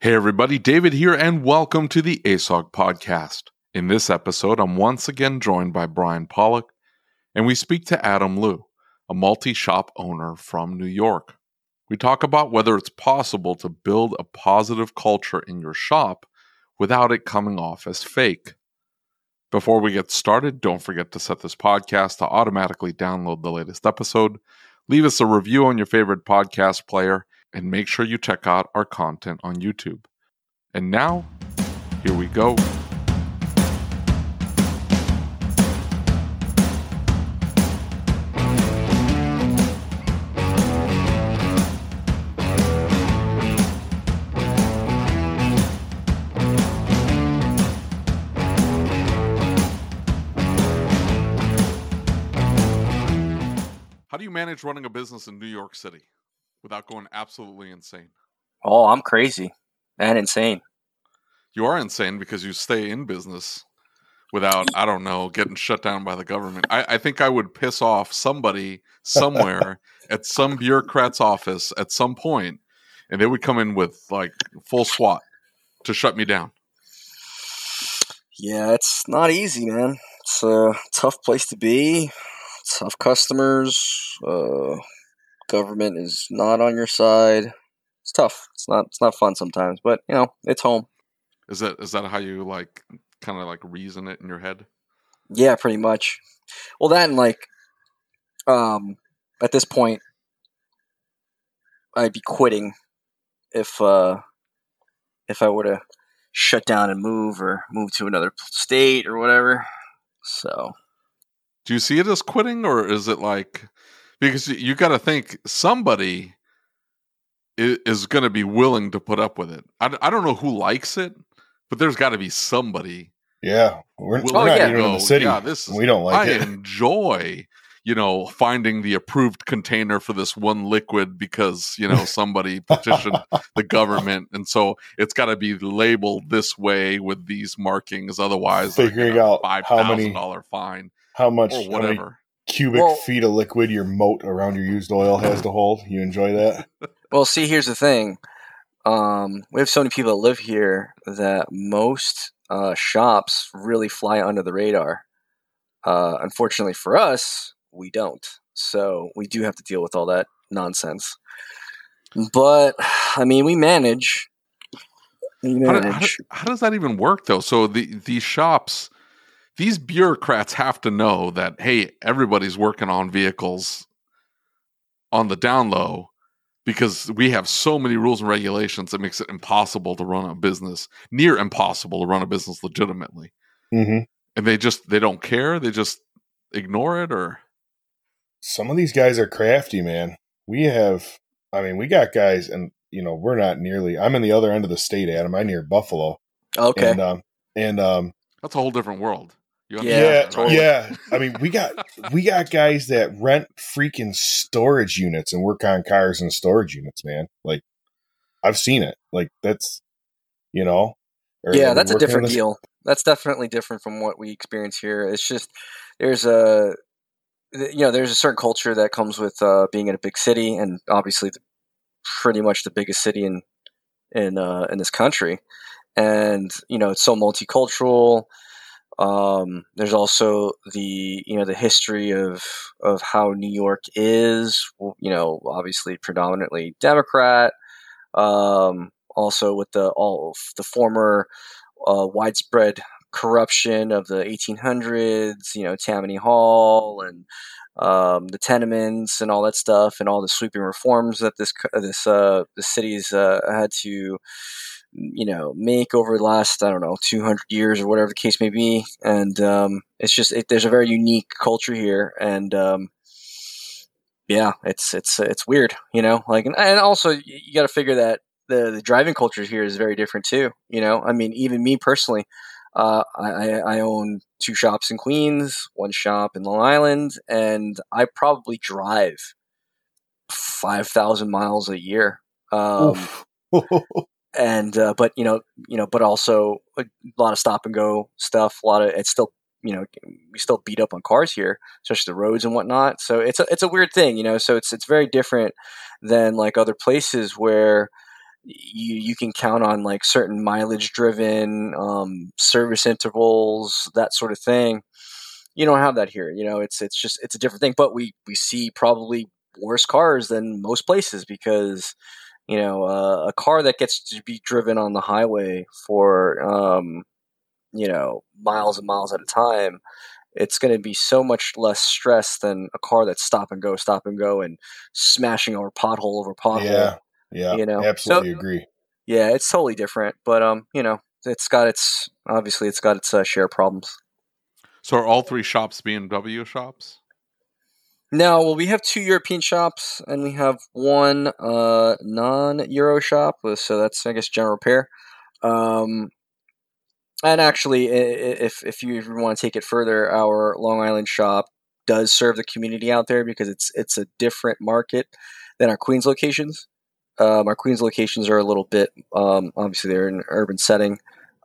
Hey, everybody, David here, and welcome to the ASOG podcast. In this episode, I'm once again joined by Bryan Pollock, and we speak to Adam Liu, a multi shop owner from New York. We talk about whether it's possible to build a positive culture in your shop without it coming off as fake. Before we get started, don't forget to set this podcast to automatically download the latest episode. Leave us a review on your favorite podcast player and make sure you check out our content on YouTube. And now, here we go. How do you manage running a business in New York City? Without going absolutely insane? Oh, I'm crazy and insane. You are insane because you stay in business without, I don't know, getting shut down by the government. I, I think I would piss off somebody somewhere at some bureaucrat's office at some point, and they would come in with like full SWAT to shut me down. Yeah, it's not easy, man. It's a tough place to be. Tough customers. Uh, government is not on your side. It's tough. It's not. It's not fun sometimes, but you know, it's home. Is that is that how you like kind of like reason it in your head? Yeah, pretty much. Well, that and like, um, at this point, I'd be quitting if uh if I were to shut down and move or move to another state or whatever. So, do you see it as quitting, or is it like because you got to think somebody is, is going to be willing to put up with it. I, I don't know who likes it, but there's got to be somebody. Yeah, we're, we're not yeah, even in the city. Yeah, this is, we don't like I it. I enjoy, you know, finding the approved container for this one liquid because you know somebody petitioned the government, and so it's got to be labeled this way with these markings. Otherwise, figuring out five thousand dollar fine, how much, or whatever cubic well, feet of liquid your moat around your used oil has to hold. You enjoy that? Well, see, here's the thing. Um, we have so many people that live here that most uh, shops really fly under the radar. Uh, unfortunately for us, we don't. So we do have to deal with all that nonsense. But I mean, we manage. We manage. How, how, how does that even work, though? So the these shops these bureaucrats have to know that hey, everybody's working on vehicles on the down low because we have so many rules and regulations that makes it impossible to run a business, near impossible to run a business legitimately. Mm-hmm. And they just they don't care. They just ignore it, or some of these guys are crafty, man. We have, I mean, we got guys, and you know, we're not nearly. I'm in the other end of the state, Adam. I'm near Buffalo. Okay, and um, and um, that's a whole different world. Yeah, totally. yeah. I mean, we got we got guys that rent freaking storage units and work on cars and storage units, man. Like, I've seen it. Like that's, you know, yeah, that's a different deal. That's definitely different from what we experience here. It's just there's a you know there's a certain culture that comes with uh, being in a big city, and obviously the, pretty much the biggest city in in uh, in this country, and you know it's so multicultural. Um, there's also the you know the history of of how New York is. You know, obviously predominantly Democrat. Um, also with the all the former uh, widespread corruption of the 1800s, you know, Tammany Hall and um, the tenements and all that stuff, and all the sweeping reforms that this this uh, the cities uh, had to, you know, make over the last I don't know 200 years or whatever the case may be. And um, it's just it, there's a very unique culture here, and um, yeah, it's it's it's weird, you know. Like, and, and also you, got to figure that the the driving culture here is very different too. You know, I mean, even me personally, uh, I, I own two shops in Queens, one shop in Long Island, and I probably drive five thousand miles a year. Um, and uh, but you know, you know, but also a lot of stop and go stuff. A lot of it's still you know we still beat up on cars here, especially the roads and whatnot. So it's a it's a weird thing, you know. So it's it's very different than like other places where you you can count on like certain mileage driven um, service intervals that sort of thing you don't have that here you know it's it's just it's a different thing but we we see probably worse cars than most places because you know uh, a car that gets to be driven on the highway for um, you know miles and miles at a time it's going to be so much less stress than a car that's stop and go stop and go and smashing over pothole over pothole yeah yeah, you know, absolutely so, agree. Yeah, it's totally different, but um, you know, it's got its obviously it's got its uh, share problems. So are all three shops BMW shops? No, well, we have two European shops and we have one uh, non-Euro shop. So that's I guess general repair. Um, and actually, if if you want to take it further, our Long Island shop does serve the community out there because it's it's a different market than our Queens locations. Um, our Queens locations are a little bit, um, obviously, they're in an urban setting.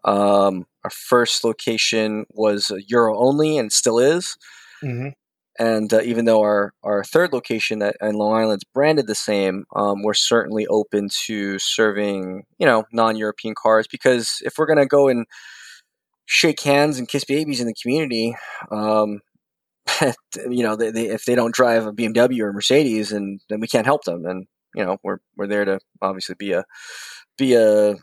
Um, our first location was Euro only and still is. Mm-hmm. And uh, even though our, our third location at, in Long Island is branded the same, um, we're certainly open to serving, you know, non-European cars because if we're going to go and shake hands and kiss babies in the community, um, you know, they, they, if they don't drive a BMW or a Mercedes, and then we can't help them. And you know we're we're there to obviously be a be a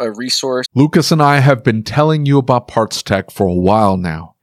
a resource. Lucas and I have been telling you about PartsTech for a while now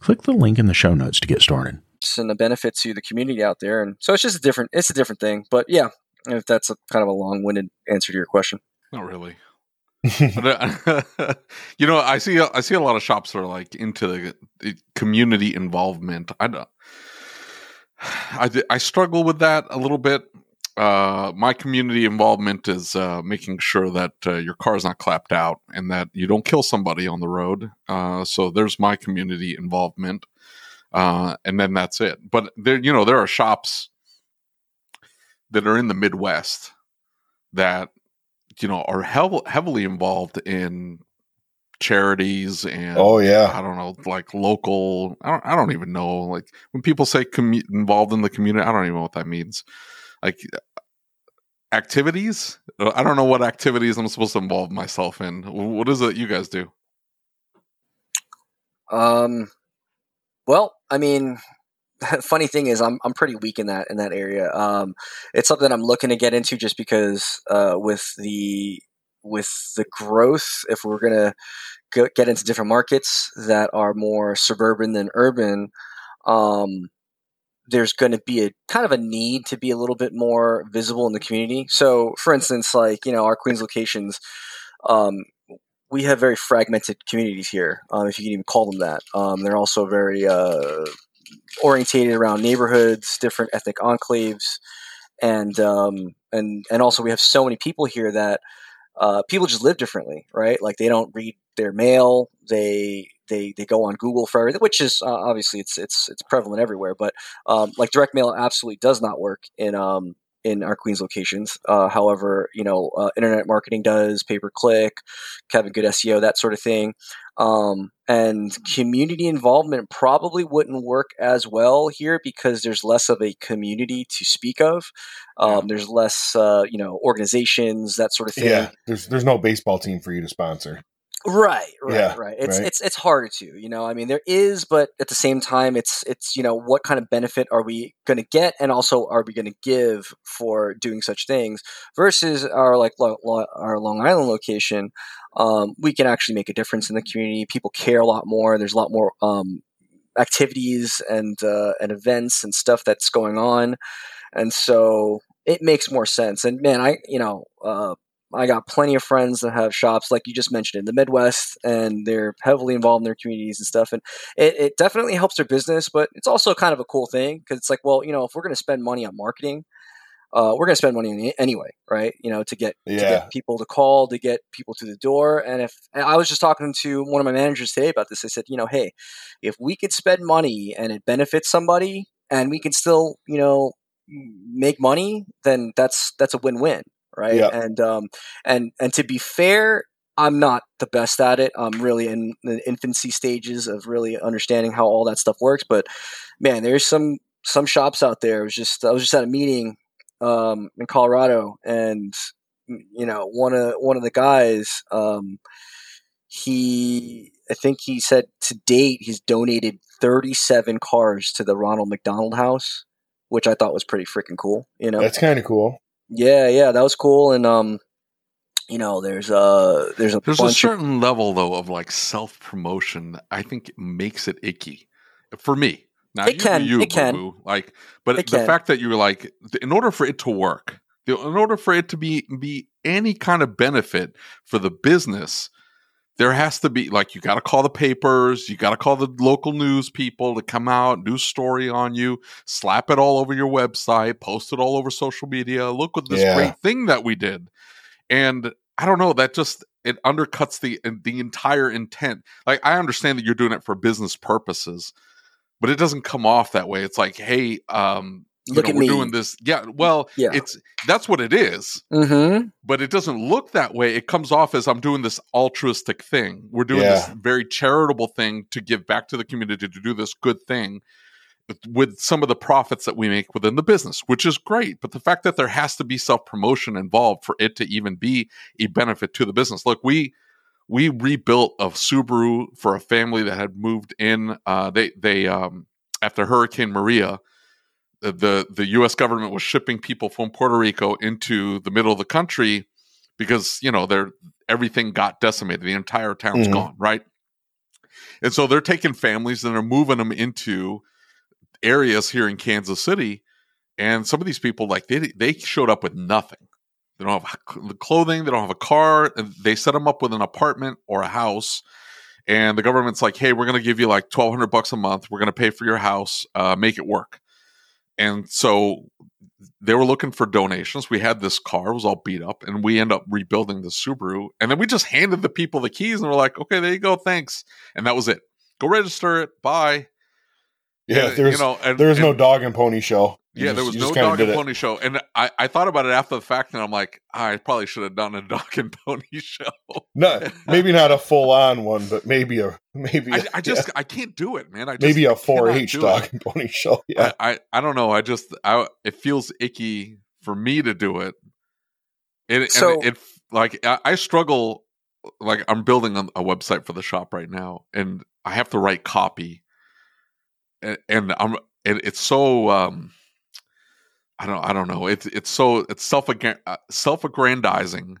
Click the link in the show notes to get started. And the benefit to the community out there. And so it's just a different, it's a different thing. But yeah, if that's a kind of a long winded answer to your question. Not really. you know, I see I see a lot of shops that are like into the community involvement. I don't, I, I struggle with that a little bit. Uh, my community involvement is uh, making sure that uh, your car is not clapped out and that you don't kill somebody on the road. Uh, so there's my community involvement, uh, and then that's it. But there, you know, there are shops that are in the Midwest that you know are hev- heavily involved in charities and Oh yeah. I don't know, like local. I don't. I don't even know. Like when people say commu- involved in the community, I don't even know what that means. Like activities. I don't know what activities I'm supposed to involve myself in. What is it you guys do? Um, well, I mean, funny thing is, I'm I'm pretty weak in that in that area. Um, it's something I'm looking to get into just because uh, with the with the growth, if we're gonna go, get into different markets that are more suburban than urban, um, there's going to be a kind of a need to be a little bit more visible in the community. So, for instance, like you know, our Queens locations, um, we have very fragmented communities here, um, if you can even call them that. Um, they're also very uh, orientated around neighborhoods, different ethnic enclaves, and um, and and also we have so many people here that uh, people just live differently, right? Like they don't read their mail, they they they go on Google for everything, which is uh, obviously it's it's it's prevalent everywhere. But um, like direct mail absolutely does not work in um, in our Queens locations. Uh, however, you know, uh, internet marketing does, pay per click, having good SEO, that sort of thing. Um, and community involvement probably wouldn't work as well here because there's less of a community to speak of. Um, there's less, uh, you know, organizations, that sort of thing. Yeah. There's there's no baseball team for you to sponsor. Right, right, Yeah, right. It's right. it's it's harder to, you know. I mean, there is, but at the same time, it's it's you know, what kind of benefit are we going to get, and also are we going to give for doing such things? Versus our like lo- lo- our Long Island location, um, we can actually make a difference in the community. People care a lot more. There's a lot more um, activities and uh, and events and stuff that's going on, and so it makes more sense. And man, I you know. Uh, I got plenty of friends that have shops, like you just mentioned, in the Midwest, and they're heavily involved in their communities and stuff. And it, it definitely helps their business, but it's also kind of a cool thing because it's like, well, you know, if we're going to spend money on marketing, uh, we're going to spend money anyway, right? You know, to get to get people to call, to get people to the door. And if and I was just talking to one of my managers today about this, I said, you know, hey, if we could spend money and it benefits somebody, and we can still, you know, make money, then that's that's a win-win, right? And um, and and to be fair, I'm not the best at it. I'm really in the infancy stages of really understanding how all that stuff works. But man, there's some some shops out there. It was just I was just at a meeting um, in Colorado, and you know one of one of the guys, um, he I think he said to date he's donated 37 cars to the Ronald McDonald House, which I thought was pretty freaking cool. You know, That's kind of cool. Yeah, yeah, that was cool. And um, you know, there's uh, there's a There's a bunch of certain level though of like self promotion I think makes it icky for me. Now It you can, you, it can. like, but It the can. fact that you're like, in order for it to work, in order for it to be be any kind of benefit for the business, there has to be like you got to call the papers, you got to call the local news people to come out, do story on you, slap it all over your website, post it all over social media. Look what this Yeah. great thing that we did, and I don't know that just it undercuts the the entire intent. Like I understand that you're doing it for business purposes, but it doesn't come off that way. It's like, hey, um, Look know, at we're me. doing this. Yeah, well, Yeah. it's that's what it is Mm-hmm. but it doesn't look that way. It comes off as I'm doing this altruistic thing. We're doing this very charitable thing to give back to the community to do this good thing with some of the profits that we make within the business, which is great. But the fact that there has to be self promotion involved for it to even be a benefit to the business. Look, we we rebuilt a Subaru for a family that had moved in. Uh, they they um, after Hurricane Maria, the, the U.S. government was shipping people from Puerto Rico into the middle of the country because you know they're everything got decimated. The entire town's Mhm. gone, right? And so they're taking families and they're moving them into areas here in Kansas City. And some of these people, like they they showed up with nothing. They don't have the clothing. They don't have a car. and They set them up with an apartment or a house. And the government's like, "Hey, we're going to give you like twelve hundred bucks a month. We're going to pay for your house. Uh, make it work." And so they were looking for donations. We had this car, it was all beat up, and we end up rebuilding the Subaru. And then we just handed the people the keys and we're like, okay, there you go, thanks. And that was it. Go register it. Bye. Yeah, And, there's you know, and- there was no dog and pony show. You Yeah, just- there was no just dog and pony show, and I, I thought about it after the fact, and I'm like, I probably should have done a dog and pony show. No, maybe not a full on one, but maybe a maybe I, a, I just I can't do it, man. I just, maybe a 4-H do dog it. and pony show. Yeah, I, I I don't know. I just I it feels icky for me to do it. It So- and it, it like I, I struggle. Like I'm building a, a website for the shop right now, and I have to write copy, and, and I'm it, it's so um I don't I don't know. It's it's so it's self uh, self aggrandizing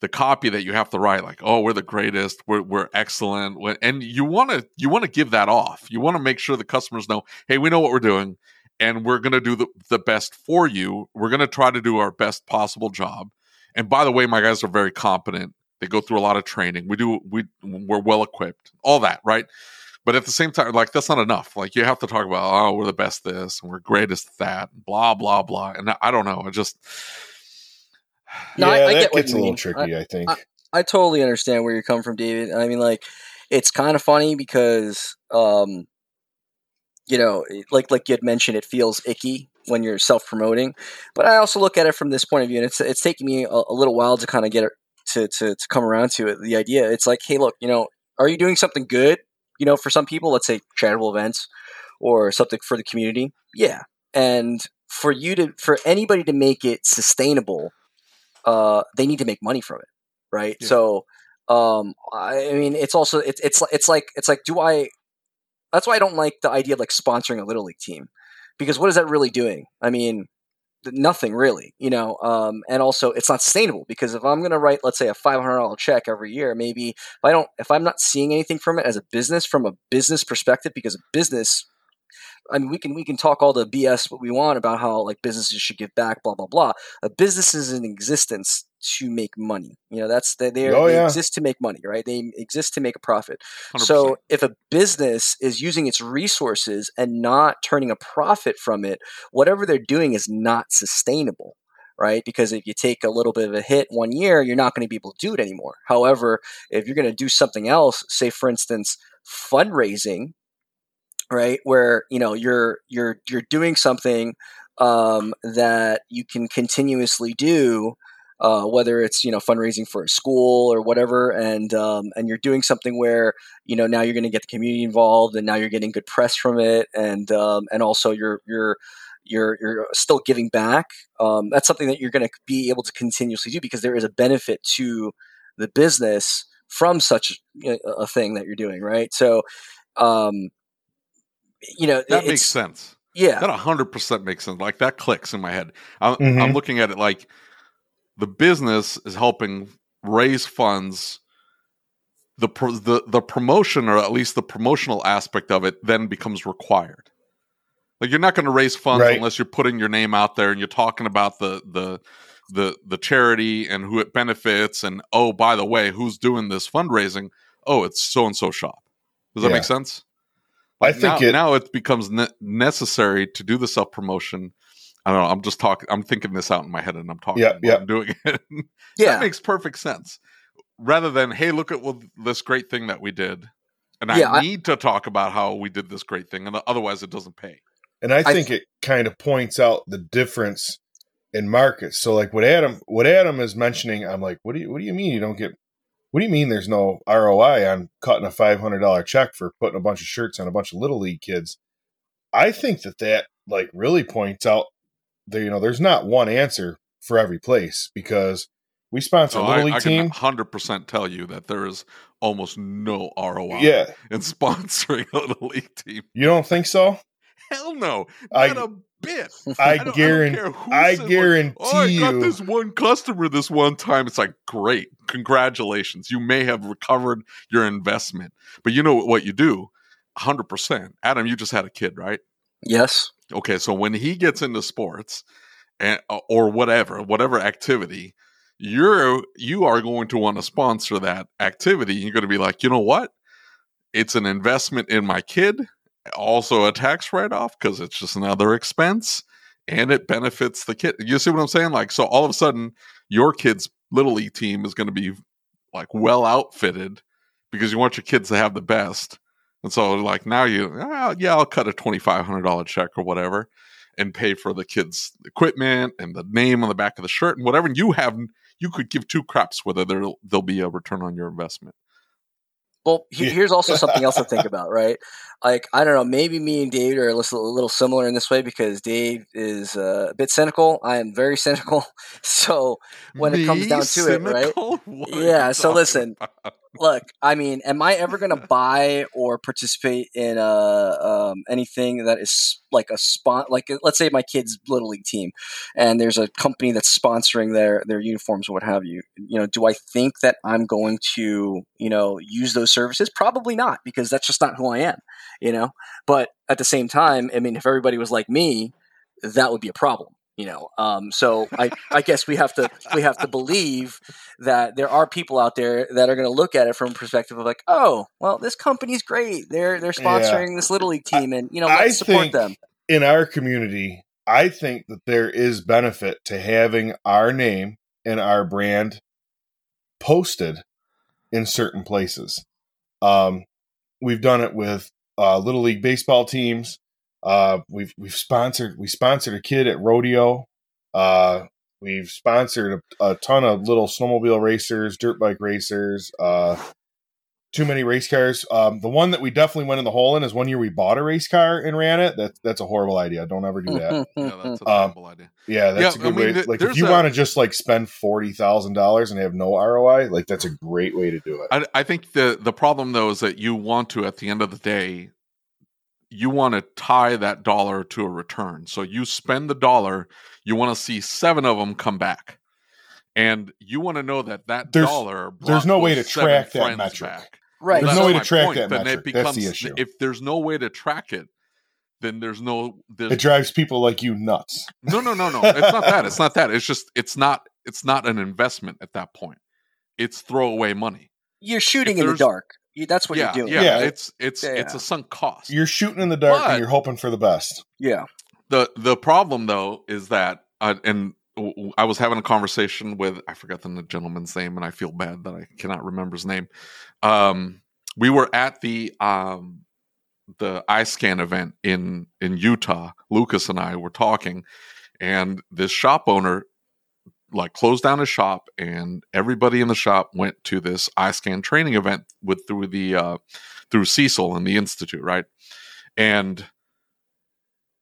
the copy that you have to write like oh we're the greatest. We're we're excellent. And you want to you want to give that off. You want to make sure the customers know hey we know what we're doing and we're going to do the, the best for you. We're going to try to do our best possible job. And by the way my guys are very competent. They go through a lot of training. We do we we're well equipped all that right but at the same time like that's not enough like you have to talk about oh we're the best this and we're greatest at that blah blah blah and i don't know i just No, yeah, I- I that get gets you a little tricky. I, think. I totally understand where you're coming from, David. I mean, like, it's kind of funny because, um, you know, like like you had mentioned, it feels icky when you're self promoting. But I also look at it from this point of view, and it's it's taking me a, a little while to kind of get it to, to to come around to it. The idea, it's like, hey, look, you know, are you doing something good? You know, for some people, let's say charitable events or something for the community. Yeah, and for you to for anybody to make it sustainable, uh, they need to make money from it, right? Yeah. So, um, I, I mean, it's also it's it's it's like it's like, do I? That's why I don't like the idea of like sponsoring a little league team, because what is that really doing? I mean, nothing really, you know. Um, and also, it's not sustainable because if I'm going to write, let's say, a five hundred dollar check every year, maybe if I don't, if I'm not seeing anything from it as a business, from a business perspective, because a business I mean, we can we can talk all the BS what we want about how like businesses should give back, blah blah blah. A business is in existence to make money. You know, that's they they, Oh, they yeah. exist to make money, right? They exist to make a profit. 100%. So if a business is using its resources and not turning a profit from it, whatever they're doing is not sustainable. Right, because if you take a little bit of a hit one year, you're not going to be able to do it anymore. However, if you're going to do something else, say for instance, fundraising, right where you know you're you're you're doing something um, that you can continuously do uh, whether it's you know fundraising for a school or whatever and um, and you're doing something where you know now you're going to get the community involved and now you're getting good press from it and um, and also you're you're you're you're still giving back um, that's something that you're going to be able to continuously do because there is a benefit to the business from such a, a thing that you're doing right so um, you know that it's, makes sense yeah That hundred percent makes sense. Like that clicks in my head. I'm, Mhm. I'm looking at it like the business is helping raise funds. The, pro- the the promotion, or at least the promotional aspect of it, then becomes required. Like you're not going to raise funds Right. unless you're putting your name out there and you're talking about the the the the charity and who it benefits, and oh, by the way, who's doing this fundraising? Oh, it's so and so shop. Does that Yeah. make sense? I think now, it- now it becomes ne- necessary to do the self promotion. I don't know. I'm just talking. I'm thinking this out in my head, and I'm talking. Yeah, yeah. I'm doing it. yeah that makes perfect sense. Rather than, hey, look at what, this great thing that we did, and Yeah, I I- need to talk about how we did this great thing, and otherwise it doesn't pay. And I I- think it kind of points out the difference in markets. So like what Adam what Adam is mentioning, I'm like, what do you what do you mean you don't get what do you mean there's no ROI on cutting a five hundred dollar check for putting a bunch of shirts on a bunch of little league kids? I think that that like really points out there you know there's not one answer for every place because we sponsor So a little I, league I can team. 100% tell you that there is almost no ROI Yeah, in sponsoring a little league team. you don't think so? Hell no, I- not a bit. I, don't- guarantee. care who I says, like, guarantee oh, I got you. this one customer this one time. It's like, great, congratulations. You may have recovered your investment. But you know what you do? 100%. Adam, you just had a kid, right? yes Okay, so when he gets into sports and, uh, or whatever, whatever activity, you're you are going to want to sponsor that activity. You're going to be like, you know what? It's an investment in my kid, also a tax write off because it's just another expense. and it benefits the kid. You see what I'm saying? Like, so all of a sudden, your kid's little league team is going to be like well outfitted because you want your kids to have the best. And so, like now, you ah, yeah, I'll cut a twenty five hundred dollar check or whatever, and pay for the kids' equipment and the name on the back of the shirt and whatever. And you have you could give two craps whether there'll there'll be a return on your investment. Well, he, here's also something else to think about, right? Like, I don't know, maybe me and Dave are a little, a little similar in this way because Dave is uh, a bit cynical. I am very cynical. So when Me? it comes down to Cynical? it, right? What Yeah, so listen, about? Look, I mean, am I ever going to buy or participate in uh, um, anything that is like a spot? Like, let's say my kid's little league team, and there's a company that's sponsoring their their uniforms or what have you. You know, do I think that I'm going to you know use those services? Probably not, because that's just not who I am. You know, but at the same time, I mean, if everybody was like me, that would be a problem you know um, so I, I guess we have to we have to believe that there are people out there that are going to look at it from a perspective of like oh well this company's great they're they're sponsoring this little league team and you know let's I support think- them in our community, I think that there is benefit to having our name and our brand posted in certain places. Um, we've done it with uh, little league baseball teams. Uh, we've we've sponsored we sponsored a kid at rodeo. Uh, we've sponsored a, a ton of little snowmobile racers, dirt bike racers. Uh, too many race cars. Um, the one that we definitely went in the hole in is one year we bought a race car and ran it. That that's a horrible idea. Don't ever do that. yeah, that's a Um, terrible idea. Yeah, that's Yeah, a I good mean, way. th- like if you want to just like spend forty thousand dollars and have no ROI, like that's a great way to do it. I, I think the the problem though is that you want to at the end of the day you want to tie that dollar to a return so you spend the dollar you want to see seven of them come back and you want to know that that There's- dollar there's no way to track that metric. back. right There's no way to track point. that then metric. it That's the becomes issue. if there's no way to track it then there's no there's It drives people like you nuts. no no no no it's not that it's not that it's just it's not it's not an investment at that point it's throwaway money you're shooting if in the dark You- that's what yeah, you're doing yeah Yeah. it's it's Yeah, it's a sunk cost You're shooting in the dark But- and you're hoping for the best. yeah the the problem though is that uh, and I was having a conversation with I forgot the gentleman's name and I feel bad that I cannot remember his name. Um, we were at the um, the iScan event in in Utah. Lucas and I were talking, and this shop owner like closed down his shop, and everybody in the shop went to this iScan training event with through the uh, through Cecil and the Institute, right? And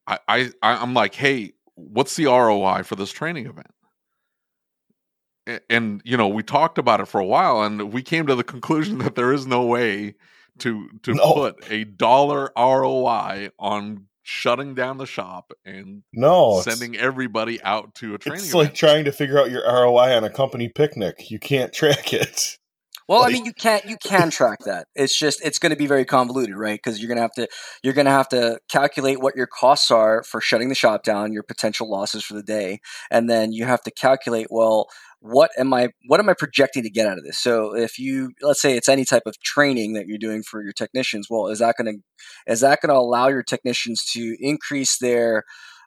I, I I'm like, hey, what's the ROI for this training event? A- And you know, we talked about it for a while, and we came to the conclusion that there is no way to to No. put a dollar ROI on shutting down the shop and No, sending everybody out to a training. it's like trying to figure out your ROI on a company picnic. You can't track it. Well, Like- I mean, you can't you can track that. It's just it's going to be very convoluted, right? Because you're going to have to you're going to have to calculate what your costs are for shutting the shop down, your potential losses for the day, and then you have to calculate well what am I what am I projecting to get out of this? So if you let's say it's any type of training that you're doing for your technicians, well, is that going to is that going to allow your technicians to increase their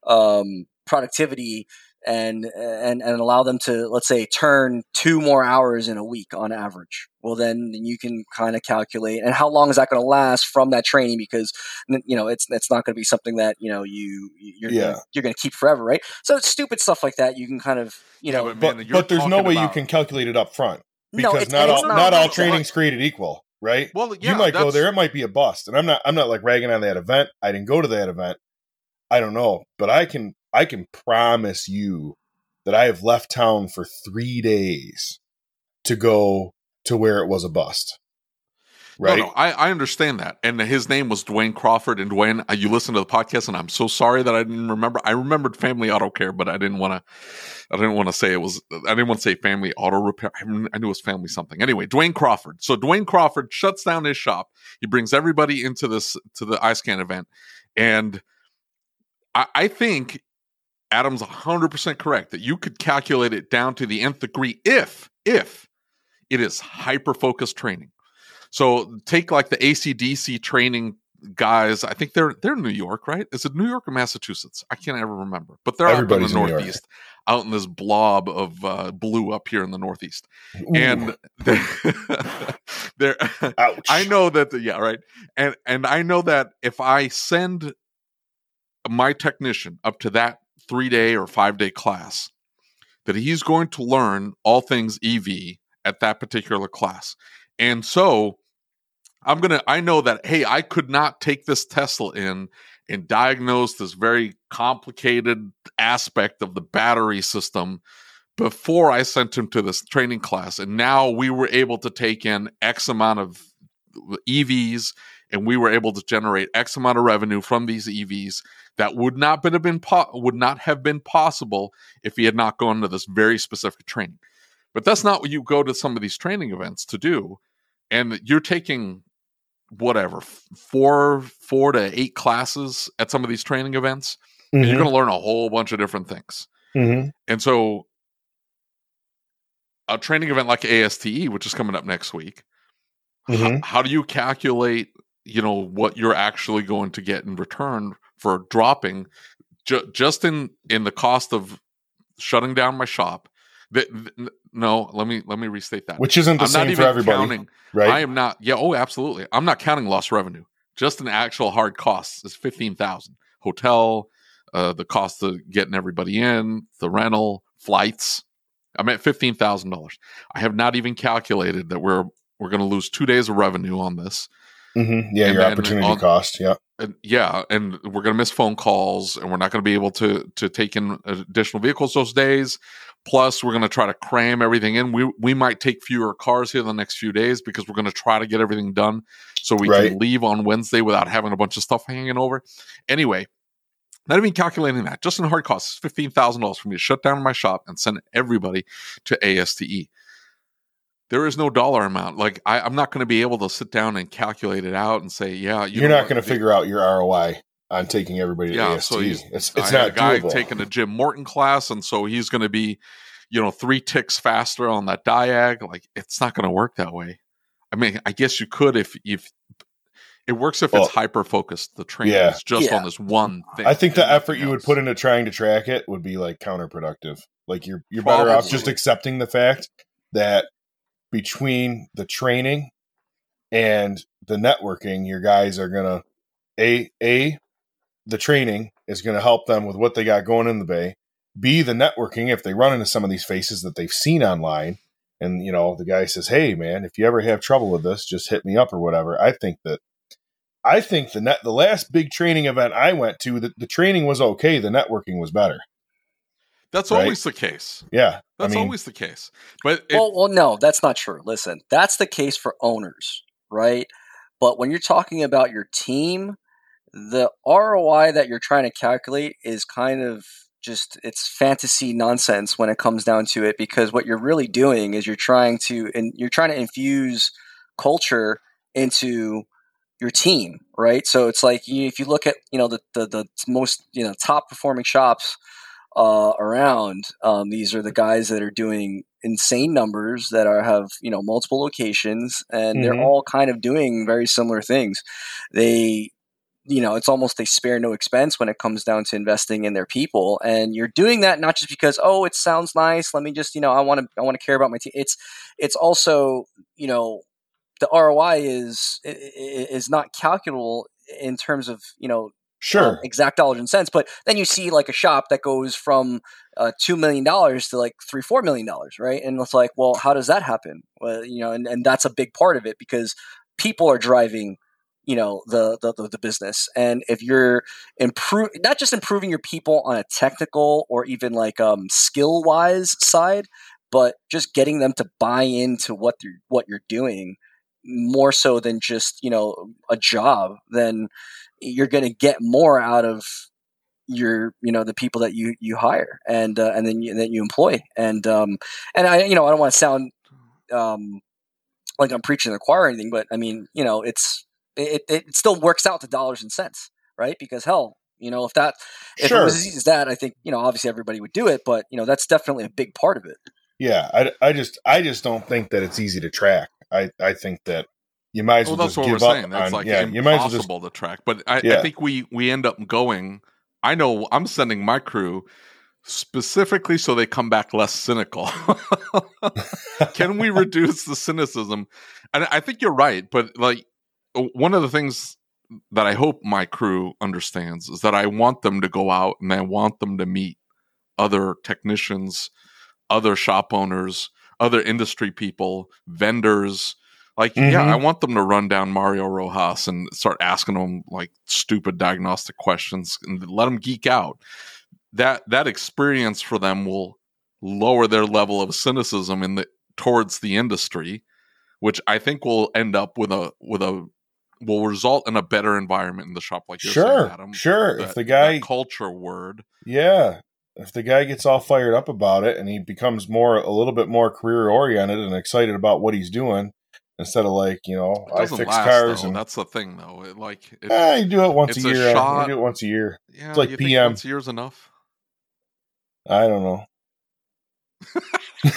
um, productivity and and and allow them to let's say turn two more hours in a week on average well then you can kind of calculate and how long is that going to last from that training because you know it's it's not going to be something that you know you you're Yeah. gonna, you're going to keep forever right so it's stupid stuff like that you can kind of you Yeah, know but But, Man, but there's no talking way you can calculate it up front no because it's, not it's all not, all like that. training's created equal, right? well, yeah, you might go there, it might be a bust, and I'm not I'm not like ragging on that event. I didn't go to that event. I don't know, but I can I can promise you that I have left town for three days to go to where it was a bust. Right? No, no, I, I understand that. And his name was Dwayne Crawford. And Dwayne, uh, you listened to the podcast, and I'm so sorry that I didn't remember. I remembered Family Auto Care, but I didn't want to. I didn't want to say it was. I didn't want to say Family Auto Repair. I, kn- I knew it was Family something. Anyway, Dwayne Crawford. So Dwayne Crawford shuts down his shop. He brings everybody into this to the iScan event, and I, I think Adam's 100 percent correct that you could calculate it down to the nth degree if if it is hyper focused training. So take like the ACDC training guys. I think they're they're in New York, right? Is it New York or Massachusetts? I can't ever remember. But they're Everybody's in out in the. Northeast, out in this blob of uh, blue up here in the Northeast, Ooh, and they're, they're ouch. I know that the, yeah right and and I know that if I send my technician up to that 3 day or 5 day class that he's going to learn all things EV at that particular class. And so I'm going to I know that hey I could not take this Tesla in and diagnose this very complicated aspect of the battery system before I sent him to this training class. And now we were able to take in X amount of EVs and we were able to generate X amount of revenue from these EVs that would not have been po- would not have been possible if he had not gone to this very specific training. But that's not what you go to some of these training events to do. And you're taking whatever four four to eight classes at some of these training events and you're going to learn a whole bunch of different things. mhm. And so a training event like ASTE, which is coming up next week, Mhm. how do you calculate, you know, what you're actually going to get in return for dropping ju- just in in the cost of shutting down my shop? Th- th- no, let me let me restate that. Which isn't the I'm not same even for everybody, counting. right? I am not. Yeah. Oh, absolutely. I'm not counting lost revenue. Just an actual hard cost is fifteen thousand. Hotel, uh, the cost of getting everybody in, the rental, flights. I'm at fifteen thousand dollars. I have not even calculated that we're we're going to lose two days of revenue on this. Mhm, Yeah, and your opportunity on- cost. Yeah. And yeah, and we're going to miss phone calls, and we're not going to be able to to take in additional vehicles those days. Plus, we're going to try to cram everything in. We we might take fewer cars here the next few days because we're going to try to get everything done so we Right. can leave on Wednesday without having a bunch of stuff hanging over. Anyway, not even calculating that, just in hard costs, fifteen thousand dollars for me to shut down my shop and send everybody to ASTE. There is no dollar amount. Like I, I'm not going to be able to sit down and calculate it out and say, yeah, you You are not going to figure out your ROI on taking everybody to Yeah, AST. so he's- it's I it's had not a guy doable. taking a Jim Morton class, and so he's going to be, you know, three ticks faster on that diag. Like it's not going to work that way. I mean, I guess you could if if it works if Well, it's hyper focused. The training yeah. is just Yeah. on this one thing. I think the effort nothing you would put into trying to track it would be like counterproductive. Like you're you're better off just accepting the fact that between the training and the networking, your guys are gonna a a the training is gonna help them with what they got going in the bay. B the networking if they run into some of these faces that they've seen online, and you know the guy says, "Hey man, if you ever have trouble with this, just hit me up or whatever." I think that I think the net the last big training event I went to, the, the training was okay. The networking was better. That's right? always the case. Yeah, That's I mean, always the case. But it, well, well, no, that's not true. Listen, that's the case for owners, right? But when you're talking about your team, the ROI that you're trying to calculate is kind of just it's fantasy nonsense when it comes down to it because what you're really doing is you're trying to and you're trying to infuse culture into your team right so it's like you, if you look at you know the, the the most you know top performing shops uh, around um, these are the guys that are doing insane numbers that are have you know multiple locations and they're Mhm. all kind of doing very similar things they you know it's almost they spare no expense when it comes down to investing in their people and you're doing that not just because oh it sounds nice let me just you know i want to i want to care about my team it's it's also you know the roi is is not calculable in terms of you know sure. um, exact dollars and cents. But then you see like a shop that goes from uh, two million dollars to like three, four million dollars, right? And it's like, well, how does that happen? Well, you know, and, and that's a big part of it because people are driving, you know, the the, the, business. And if you're improve, not just improving your people on a technical or even like um, skill wise side, but just getting them to buy into what what you're doing more so than just you know a job then you're going to get more out of your you know the people that you you hire and uh, and then you, that you employ and um and I you know I don't want to sound um like I'm preaching to the choir or anything but I mean you know it's it, it still works out to dollars and cents right because hell you know if that if Sure. it was as easy as that I think you know obviously everybody would do it but you know that's definitely a big part of it Yeah, I, I just I just don't think that it's easy to track. I I think that you might as well, well, that's just what we're give up saying. That's on- like yeah, you might as well just impossible to track. But I, I think we we end up going. I know I'm sending my crew specifically so they come back less cynical. Can we reduce the cynicism? And I think you're right, but like one of the things that I hope my crew understands is that I want them to go out and I want them to meet other technicians, other shop owners, other industry people, vendors. Like, yeah, Mhm. I want them to run down Mario Rojas and start asking them like stupid diagnostic questions and let them geek out. That that experience for them will lower their level of cynicism in the towards the industry, which I think will end up with a with a will result in a better environment in the shop. Like you're saying, sure, Adam. sure. That- if the guy, culture word, yeah, if the guy gets all fired up about it and he becomes more a little bit more career oriented and excited about what he's doing instead of like you know it I doesn't fix last. cars though. and That's the thing, though. It, like, it, eh, you do it once a it's a year. shot. You do it once a year. yeah, it's like you think PM. once a year's enough. I don't know.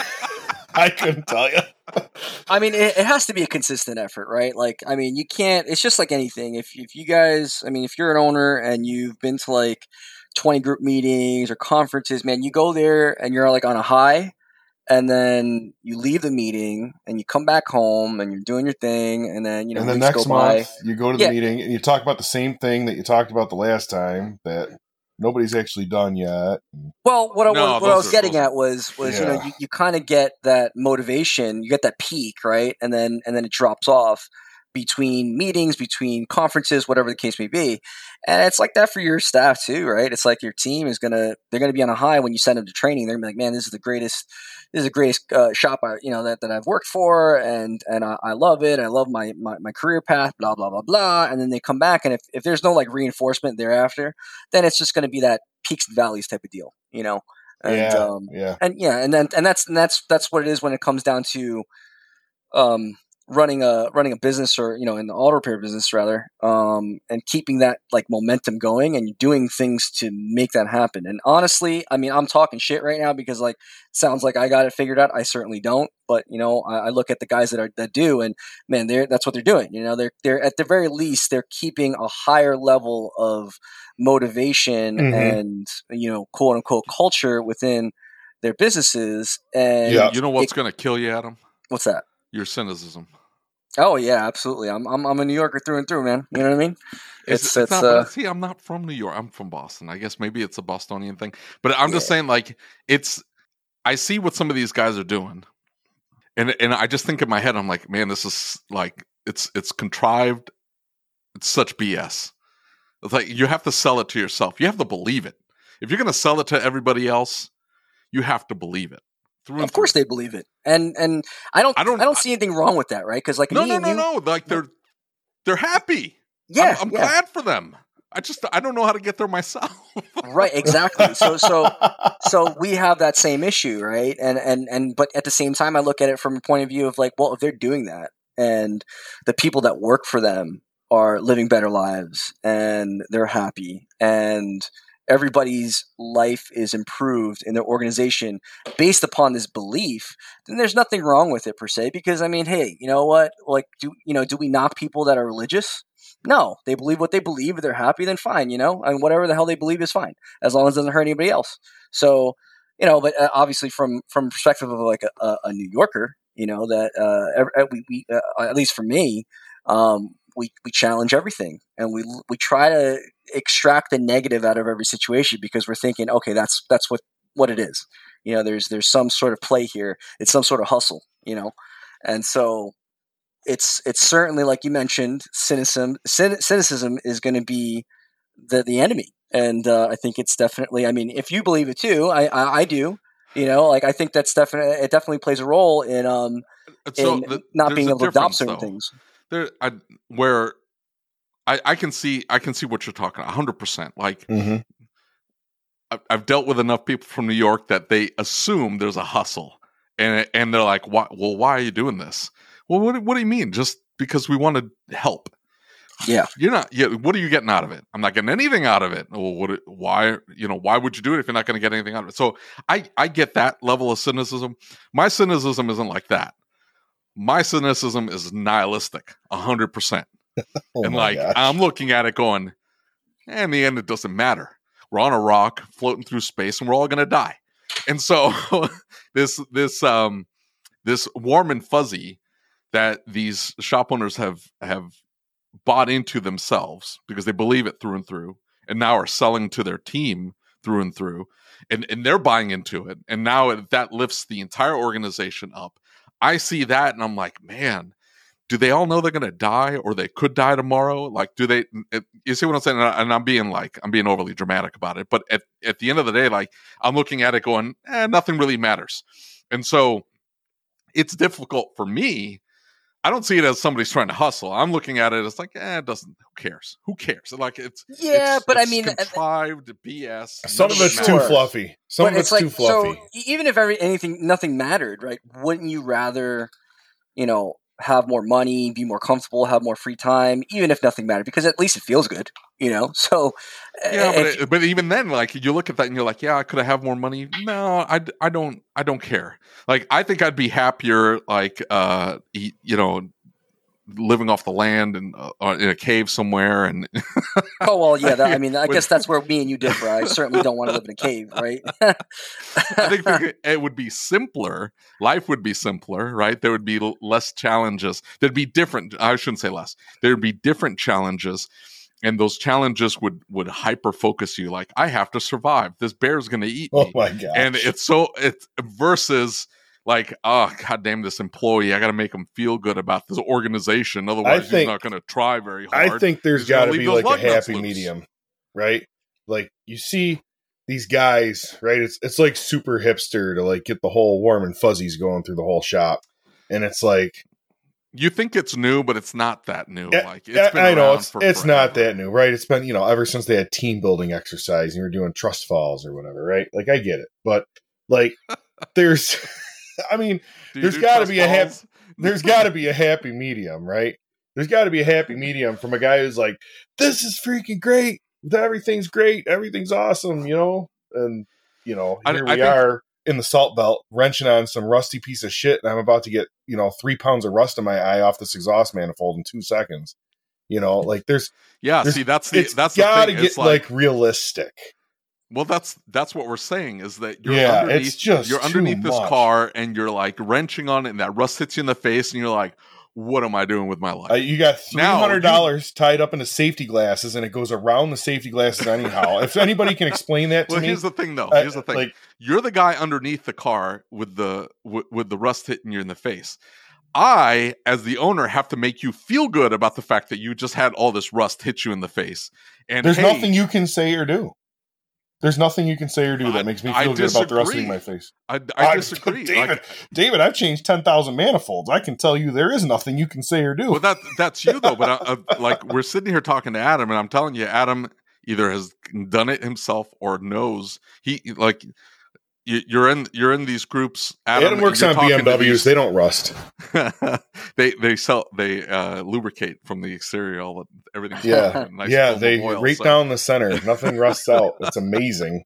I couldn't tell you. I mean, it, it has to be a consistent effort, right? Like, I mean, you can't. It's just like anything. If if you guys, I mean, if you're an owner and you've been to like 20 group meetings or conferences, man, you go there and you're like on a high, and then you leave the meeting and you come back home and you're doing your thing, and then you know and the next go by. month, you go to the Yeah. meeting and you talk about the same thing that you talked about the last time that nobody's actually done yet. Well, what I No, was what I was are- getting those at was was you know you, you kind of get that motivation, you get that peak, right, and then and then it drops off between meetings, between conferences, whatever the case may be, and it's like that for your staff too, right? It's like your team is gonna they're gonna be on a high when you send them to training. They're gonna be like, man, this is the greatest. This is the greatest uh, shop I, you know that, that I've worked for, and and I, I love it. I love my, my my career path. Blah blah blah blah. And then they come back, and if, if there's no like reinforcement thereafter, then it's just to be that peaks and valleys type of deal, you know. And yeah, um, yeah. and yeah, and then and that's and that's that's what it is when it comes down to um, running a running a business or you know in the auto repair business rather, um, and keeping that like momentum going and doing things to make that happen. And honestly, I mean, I'm talking shit right now because like sounds like I got it figured out. I certainly don't, but you know, I, I look at the guys that are that do, and man, they're that's what they're doing. You know, they're they're at the very least they're keeping a higher level of motivation Mhm. and you know quote unquote culture within their businesses. And Yeah. You know what's going to kill you, Adam? what's that? Your cynicism. Oh yeah, absolutely. I'm I'm I'm a New Yorker through and through, man. You know what I mean? It's it's, not, uh, see, I'm not from New York. I'm from Boston. I guess maybe it's a Bostonian thing. But I'm just saying, like, it's. I see what some of these guys are doing, and and I just think in my head, I'm like, man, this is like it's it's contrived. It's such BS. It's like you have to sell it to yourself. You have to believe it. If you're going to sell it to everybody else, you have to believe it. Through Of course through. they believe it, and and I don't I don't- I don't see anything wrong with that, right? Because like No, no, no, you, no. Like they're they're happy. yeah, I'm, I'm yeah, glad for them. I just I don't know how to get there myself. right, exactly. So so so we have that same issue, right? And and and but at the same time, I look at it from a point of view of like, well, if they're doing that, and the people that work for them are living better lives, and they're happy, and everybody's life is improved in their organization based upon this belief then there's nothing wrong with it per se because i mean hey you know what? Like do you know do we knock people that are religious? No. They believe what they believe. If they're happy then fine you know? And whatever the hell they believe is fine as long as it doesn't hurt anybody else. So you know but uh, obviously from from perspective of like a, a, new yorker you know that uh ev- we, we uh, at least for me um we we challenge everything and we we try to extract the negative out of every situation because we're thinking okay that's that's what what it is. You know there's there's some sort of play here. It's some sort of hustle you know? And so it's it's certainly like you mentioned cynicism cyn- cynicism is going to be the the enemy. And uh, i think it's definitely i mean if you believe it too i i, I do you know? Like i think that's definitely it definitely plays a role in um So in the- not being able to adopt certain though. things there I, where I, I can see I can see what you're talking hundred percent. Like hmm I- I've dealt with enough people from New York that they assume there's a hustle, and and they're like, why, well, why are you doing this? Well, what, what do you mean? Just because we want to help? Yeah. you're not. Yeah, what are you getting out of it? I'm not getting anything out of it. Well, what? Why? You know, why would you do it if you're not going to get anything out of it? So I I get that level of cynicism. My cynicism isn't like that. My cynicism is nihilistic, hundred percent. Oh and like gosh. I'm looking at it going, eh, in the end, it doesn't matter. We're on a rock floating through space, and we're all gonna die. And so this this um this warm and fuzzy that these shop owners have have bought into themselves because they believe it through and through, and now are selling to their team through and through, and and they're buying into it, and now it, that lifts the entire organization up. I see that, and I'm like, man, do they all know they're going to die or they could die tomorrow? Like, do they? You see what I'm saying? And I'm being like, I'm being overly dramatic about it. But at, at the end of the day, like, I'm looking at it going, eh, nothing really matters. And so it's difficult for me. I don't see it as somebody's trying to hustle. I'm looking at it as like, eh, it doesn't. Who cares? Who cares? Like it's Yeah, it's- but I it's mean, uh, contrived BS. Some of it's it too fluffy. Some but of it's, too fluffy. so even if every anything nothing mattered, right? Wouldn't you rather, you know, have more money, be more comfortable, have more free time, even if nothing mattered? Because at least it feels good, you know. So Yeah, but, it, but even then, like you look at that and you're like, yeah, I could have more money. No, I, I don't I don't care. Like I think I'd be happier, like uh, you know, living off the land and uh, uh, in a cave somewhere. And oh well, yeah. That, I mean, I guess that's where me and you differ. I certainly don't want to live in a cave, right? I think it- it would be simpler. Life would be simpler, right? There would be less challenges. There'd be different. I shouldn't say less. There'd be different challenges. And those challenges would would hyper focus you. Like I have to survive. This bear's going to eat me Oh my god! and it's so it's versus like ah, oh god damn this employee i gotta make him feel good about this organization otherwise think- he's not gonna try very hard I think there's got to be like a happy medium, right? Like you see these guys, right? It's it's like super hipster to like get the whole warm and fuzzies going through the whole shop, and it's like you think it's new but it's not that new Yeah, like eh, it's been I know it's it's not that new, right? It's been you know ever since they had team building exercise and you were doing trust falls or whatever, right? Like I get it, but like there's, I mean, there's gotta trust be a hap- there's got to be a happy medium, right? There's got to be a happy medium from a guy who's like, this is freaking great, everything's great, everything's awesome, you know, and you know here I we think- are in the salt belt wrenching on some rusty piece of shit, and I'm about to get you know three pounds of rust in my eye off this exhaust manifold in two seconds. You know, like there's yeah there's- see that's the that's got the to thing get like, like, realistic. Well that's that's what we're saying is that you're Yeah, it's underneath just you're underneath this much. car and you're like wrenching on it and that rust hits you in the face and you're like what am i doing with my life Uh, you got three hundred dollars tied up into safety glasses, and it goes around the safety glasses anyhow. if anybody can explain that to well me, here's the thing though here's the thing like you're the guy underneath the car with the with, with the rust hitting you in the face i as the owner have to make you feel good about the fact that you just had all this rust hit you in the face and there's hey, nothing you can say or do. There's nothing you can say or do I- that makes me I feel good about the rust disagree. in my face. i, I disagree David. Like, David, I've changed ten thousand manifolds. I can tell you there is nothing you can say or do. well that that's you though but uh, uh, like we're sitting here talking to adam and i'm telling you adam either has done it himself or knows he like you, you're in you're in these groups adam, Adam works on BMWs. these- They don't rust. they they sell they uh, lubricate from the exterior. All the, everything's Yeah, nice yeah. They oil, right so- down the center. Nothing rusts out. It's amazing.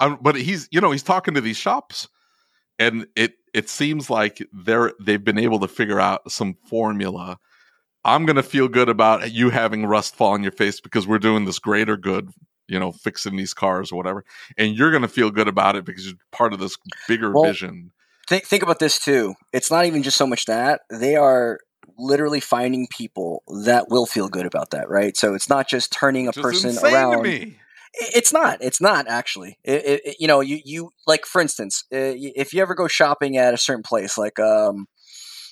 Um, but he's you know he's talking to these shops, and it it seems like they're they've been able to figure out some formula. I'm gonna feel good about you having rust fall on your face because we're doing this greater good. You know, fixing these cars or whatever, and you're gonna feel good about it because you're part of this bigger Well, vision. think think about this too. It's not even just so much that they are literally finding people that will feel good about that, right? So it's not just turning a Which is person around. to me. It's not. It's not actually. It, it, it- you know, you you like for instance, uh, if you ever go shopping at a certain place, like um,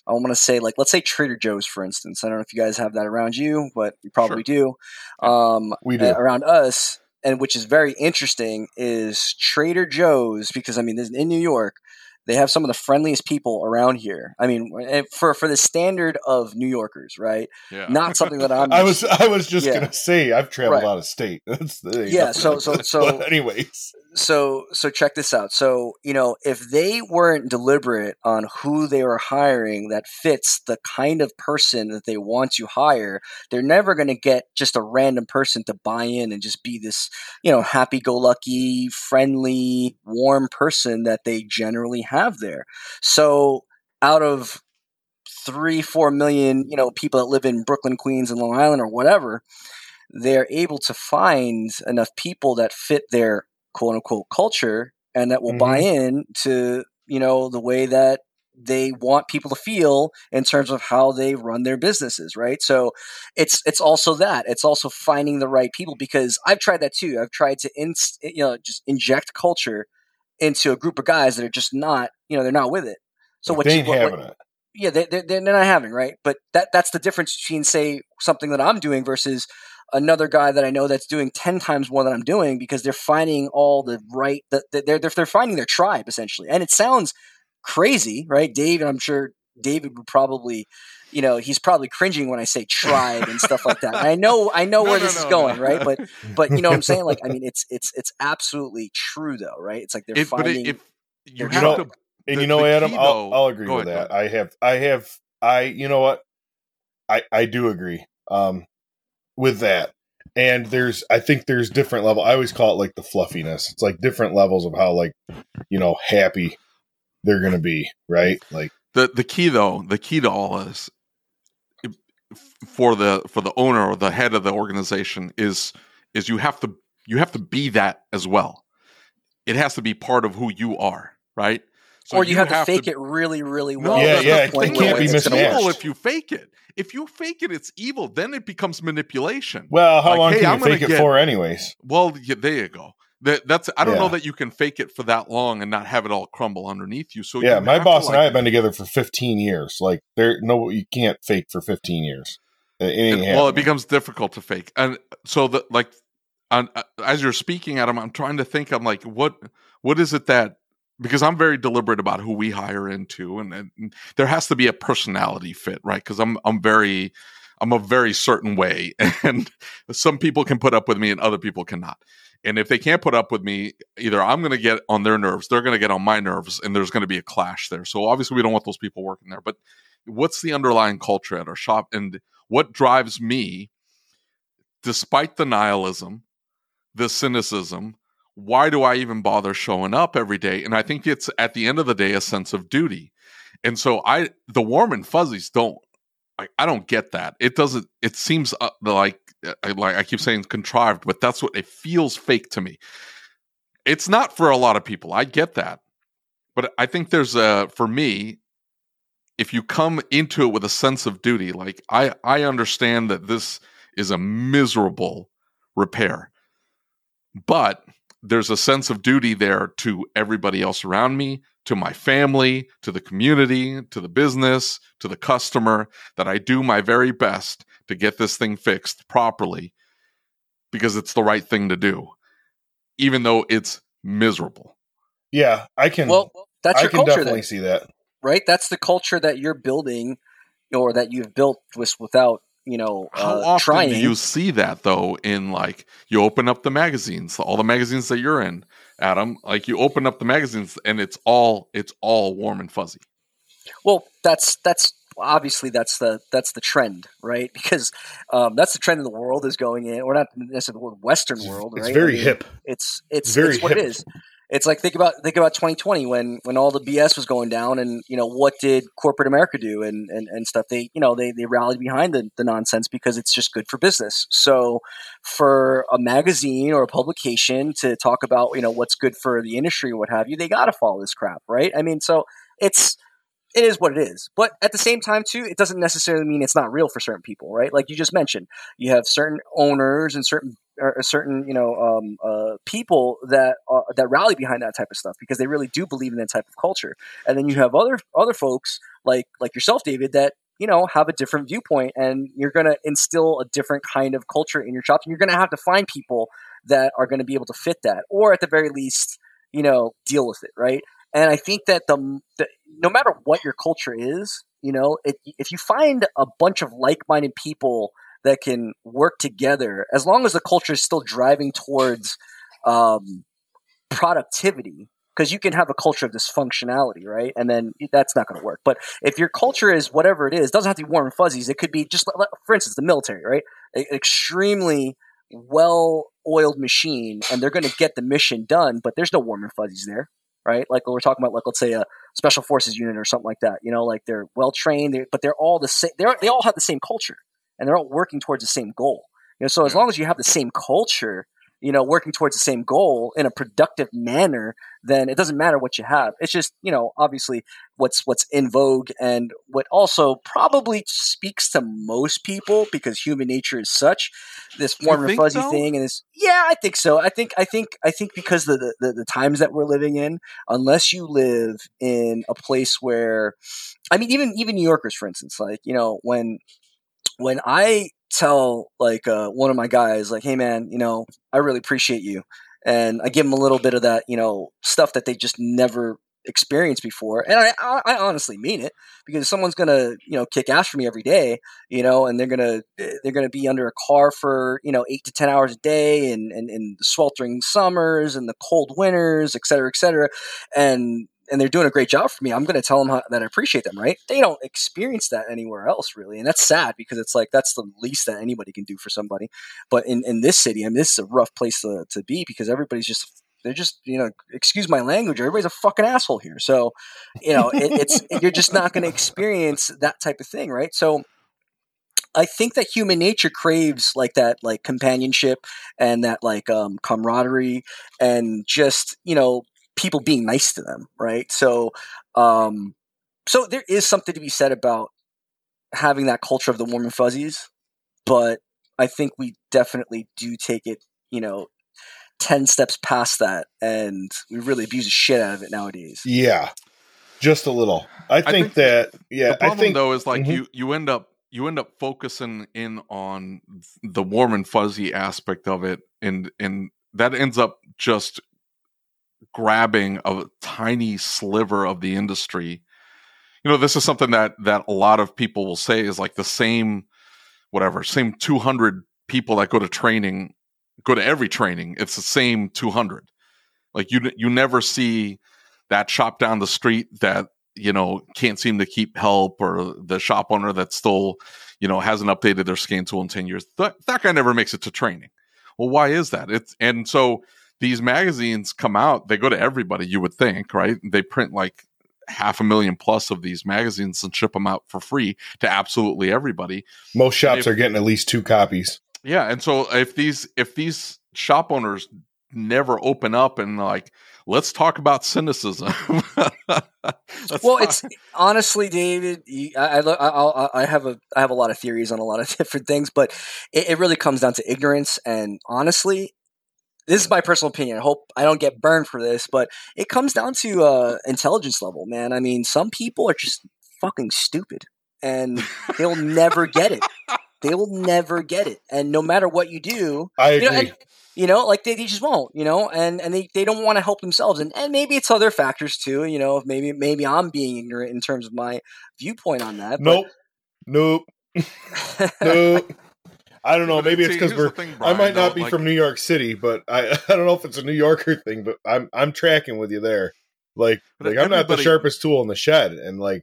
I want to say like let's say Trader Joe's, for instance. I don't know if you guys have that around you, but you probably do. Um, We do. uh, around us, and which is very interesting, is Trader Joe's because I mean, this- in New York, they have some of the friendliest people around here. I mean, eh, for for the standard of New Yorkers, right? Yeah. Not something that I'm. I was I was just Yeah. gonna say I've traveled Right. out of state. That's the, Yeah, so- so- so- But anyways, so so check this out. So you know if they weren't deliberate on who they were hiring that fits the kind of person that they want to hire they're never going to get just a random person to buy in and just be this you know happy-go-lucky friendly warm person that they generally have there. So out of three, four million, you know, people that live in Brooklyn, Queens, and Long Island or whatever, they're able to find enough people that fit their quote unquote culture and that will Mhm. buy in to, you know, the way that they want people to feel in terms of how they run their businesses, right? So it's it's also that. It's also finding the right people because I've tried that too. I've tried to inst, you know, just inject culture into a group of guys that are just not, you know, they're not with it. So what they you what- what- it. yeah, they, they, they're not having right, but that that's the difference between say something that I'm doing versus another guy that I know that's doing ten times more than I'm doing because they're finding all the right that that they're, they're they're finding their tribe essentially, and it sounds crazy, right, Dave? And I'm sure David would probably, you know, he's probably cringing when I say tribe and stuff like that. I know I know No, where no, this is going, no. right? But but you know what I'm saying? Like I mean, it's it's it's absolutely true though, right? It's like they're It, finding. it, if you their have tribe. to, And The- you know, Adam, key, I'll, I'll agree with ahead, that. I have, I have, I, you know what? I, I do agree, um, with that. And there's, I think there's different level. I always call it like the fluffiness. It's like different levels of how, like, you know, happy they're to be, right? Like, the the key though, the key to all this for the for the owner or the head of the organization is is you have to you have to be that as well. It has to be part of who you are, right? So or you, have, to fake it really, really No, well. Yeah, the yeah, it can't be it's it's mismatched. evil if you fake it. If you fake it, it's evil. Then it becomes manipulation. well, how Like, long hey, can I'm you gonna fake it get- for, anyways? Well, yeah, there you go. That, that's I don't know that you can fake it for that long and not have it all crumble underneath you. So yeah, you my have to, boss and I have been together for 15 years. Like, there, no, you can't fake for 15 years. It ain't It- well, it becomes difficult to fake, and so the like, on, uh, as you're speaking, Adam, I'm trying to think. I'm like, what, what is it that? Because I'm very deliberate about who we hire into, and, and there has to be a personality fit, right? Because I'm, I'm very, I'm a very certain way, and some people can put up with me, and other people cannot. And if they can't put up with me, either I'm going to get on their nerves, they're going to get on my nerves, and there's going to be a clash there. So obviously, we don't want those people working there. But what's the underlying culture at our shop, and what drives me, despite the nihilism, the cynicism? Why do I even bother showing up every day? And I think it's at the end of the day a sense of duty. And so I, the warm and fuzzies don't. I, I don't get that. It doesn't. It seems uh, like I, like I keep saying contrived, but that's what it feels fake to me. It's not for a lot of people. I get that, but I think there's a for me. If you come into it with a sense of duty, like I, I understand that this is a miserable repair, but there's a sense of duty there to everybody else around me, to my family, to the community, to the business, to the customer, that I do my very best to get this thing fixed properly because it's the right thing to do, even though it's miserable. yeah, I can, Well, that's I your can culture, definitely then, see that. right? That's the culture that you're building, or that you've built with without you know How uh, often trying. do you see that though? In like, you open up the magazines, all the magazines that you're in, Adam. Like, you open up the magazines, and it's all it's all warm and fuzzy. Well, that's that's obviously that's the that's the trend, right? Because um, that's the trend in the world is going in, or not necessarily the Western world, right? It's very I mean, hip. It's it's Very it's what it hip. is. It's like think about think about 2020 when when all the BS was going down, and you know what did corporate America do and and, and stuff? They you know they they rallied behind the, the nonsense because it's just good for business. So for a magazine or a publication to talk about you know what's good for the industry or what have you, they got to follow this crap, right? I mean, so it's it is what it is. But at the same time, too, it doesn't necessarily mean it's not real for certain people, right? Like you just mentioned, you have certain owners and certain or certain you know um, uh, people that uh, that rally behind that type of stuff because they really do believe in that type of culture. And then you have other other folks like like yourself, David, that you know have a different viewpoint, and you're going to instill a different kind of culture in your shops, and you're going to have to find people that are going to be able to fit that, or at the very least, you know, deal with it, right? And I think that the, the no matter what your culture is, you know, it, if you find a bunch of like-minded people that can work together, as long as the culture is still driving towards um, productivity, because you can have a culture of dysfunctionality, right? And then that's not going to work. But if your culture is whatever it is, it doesn't have to be warm and fuzzies. It could be just, for instance, the military, right? Extremely well-oiled machine, and they're going to get the mission done, but there's no warm and fuzzies there right? Like we're talking about, like let's say a special forces unit or something like that. You know, like they're well trained, but they're all the same. They're they all have the same culture, and they're all working towards the same goal. You know, so as long as you have the same culture, you know, working towards the same goal in a productive manner, then it doesn't matter what you have. It's just, you know, obviously what's what's in vogue and what also probably speaks to most people because human nature is such this warm and fuzzy so? thing and this yeah, I think so. I think I think I think because the, the the times that we're living in, unless you live in a place where I mean even even New Yorkers for instance, like, you know, when when I tell like uh, one of my guys, like, "Hey, man, you know, I really appreciate you," and I give them a little bit of that, you know, stuff that they just never experienced before, and I, I, honestly mean it because someone's gonna, you know, kick ass for me every day, you know, and they're gonna they're gonna be under a car for you know eight to ten hours a day, and and, and the sweltering summers and the cold winters, et cetera, et cetera, and and they're doing a great job for me, I'm going to tell them how, that I appreciate them, right? They don't experience that anywhere else, really. And that's sad because it's like that's the least that anybody can do for somebody. But in, in this city, I mean, this is a rough place to, to be because everybody's just, they're just, you know, excuse my language, everybody's a fucking asshole here. So, you know, it, it's, you're just not going to experience that type of thing, right? So, I think that human nature craves like that, like companionship and that like um, camaraderie and just you know people being nice to them, right? So, um, so there is something to be said about having that culture of the warm and fuzzies, but I think we definitely do take it, you know, 10 steps past that and we really abuse the shit out of it nowadays. Yeah. Just a little. I think, I think that yeah, the problem I think though is like mm-hmm. you you end up you end up focusing in on the warm and fuzzy aspect of it and and that ends up just grabbing a tiny sliver of the industry. You know, this is something that that a lot of people will say is like the same whatever, same 200 people that go to training go to every training. It's the same 200. Like you you never see that shop down the street that you know can't seem to keep help or the shop owner that still you know hasn't updated their scan tool in 10 years that, that guy never makes it to training well why is that it's and so these magazines come out, they go to everybody, you would think, right? They print like half a million plus of these magazines and ship them out for free to absolutely everybody. Most shops if, are getting at least two copies. Yeah, and so if these if these shop owners never open up and like let's talk about cynicism. well, talk. it's honestly, David. I, I, I, have a I have a lot of theories on a lot of different things, but it, it really comes down to ignorance. And honestly, this is my personal opinion. I hope I don't get burned for this, but it comes down to uh, intelligence level, man. I mean, some people are just fucking stupid, and they'll never get it. They will never get it, and no matter what you do, I agree. You know, and, you know like they, they just won't you know and and they, they don't want to help themselves and, and maybe it's other factors too you know maybe maybe i'm being ignorant in terms of my viewpoint on that nope nope nope I don't know. Maybe it's because we're. Thing, Bryan, I might not be like, from New York City, but I I don't know if it's a New Yorker thing, but I'm I'm tracking with you there. Like like I'm not the sharpest tool in the shed, and like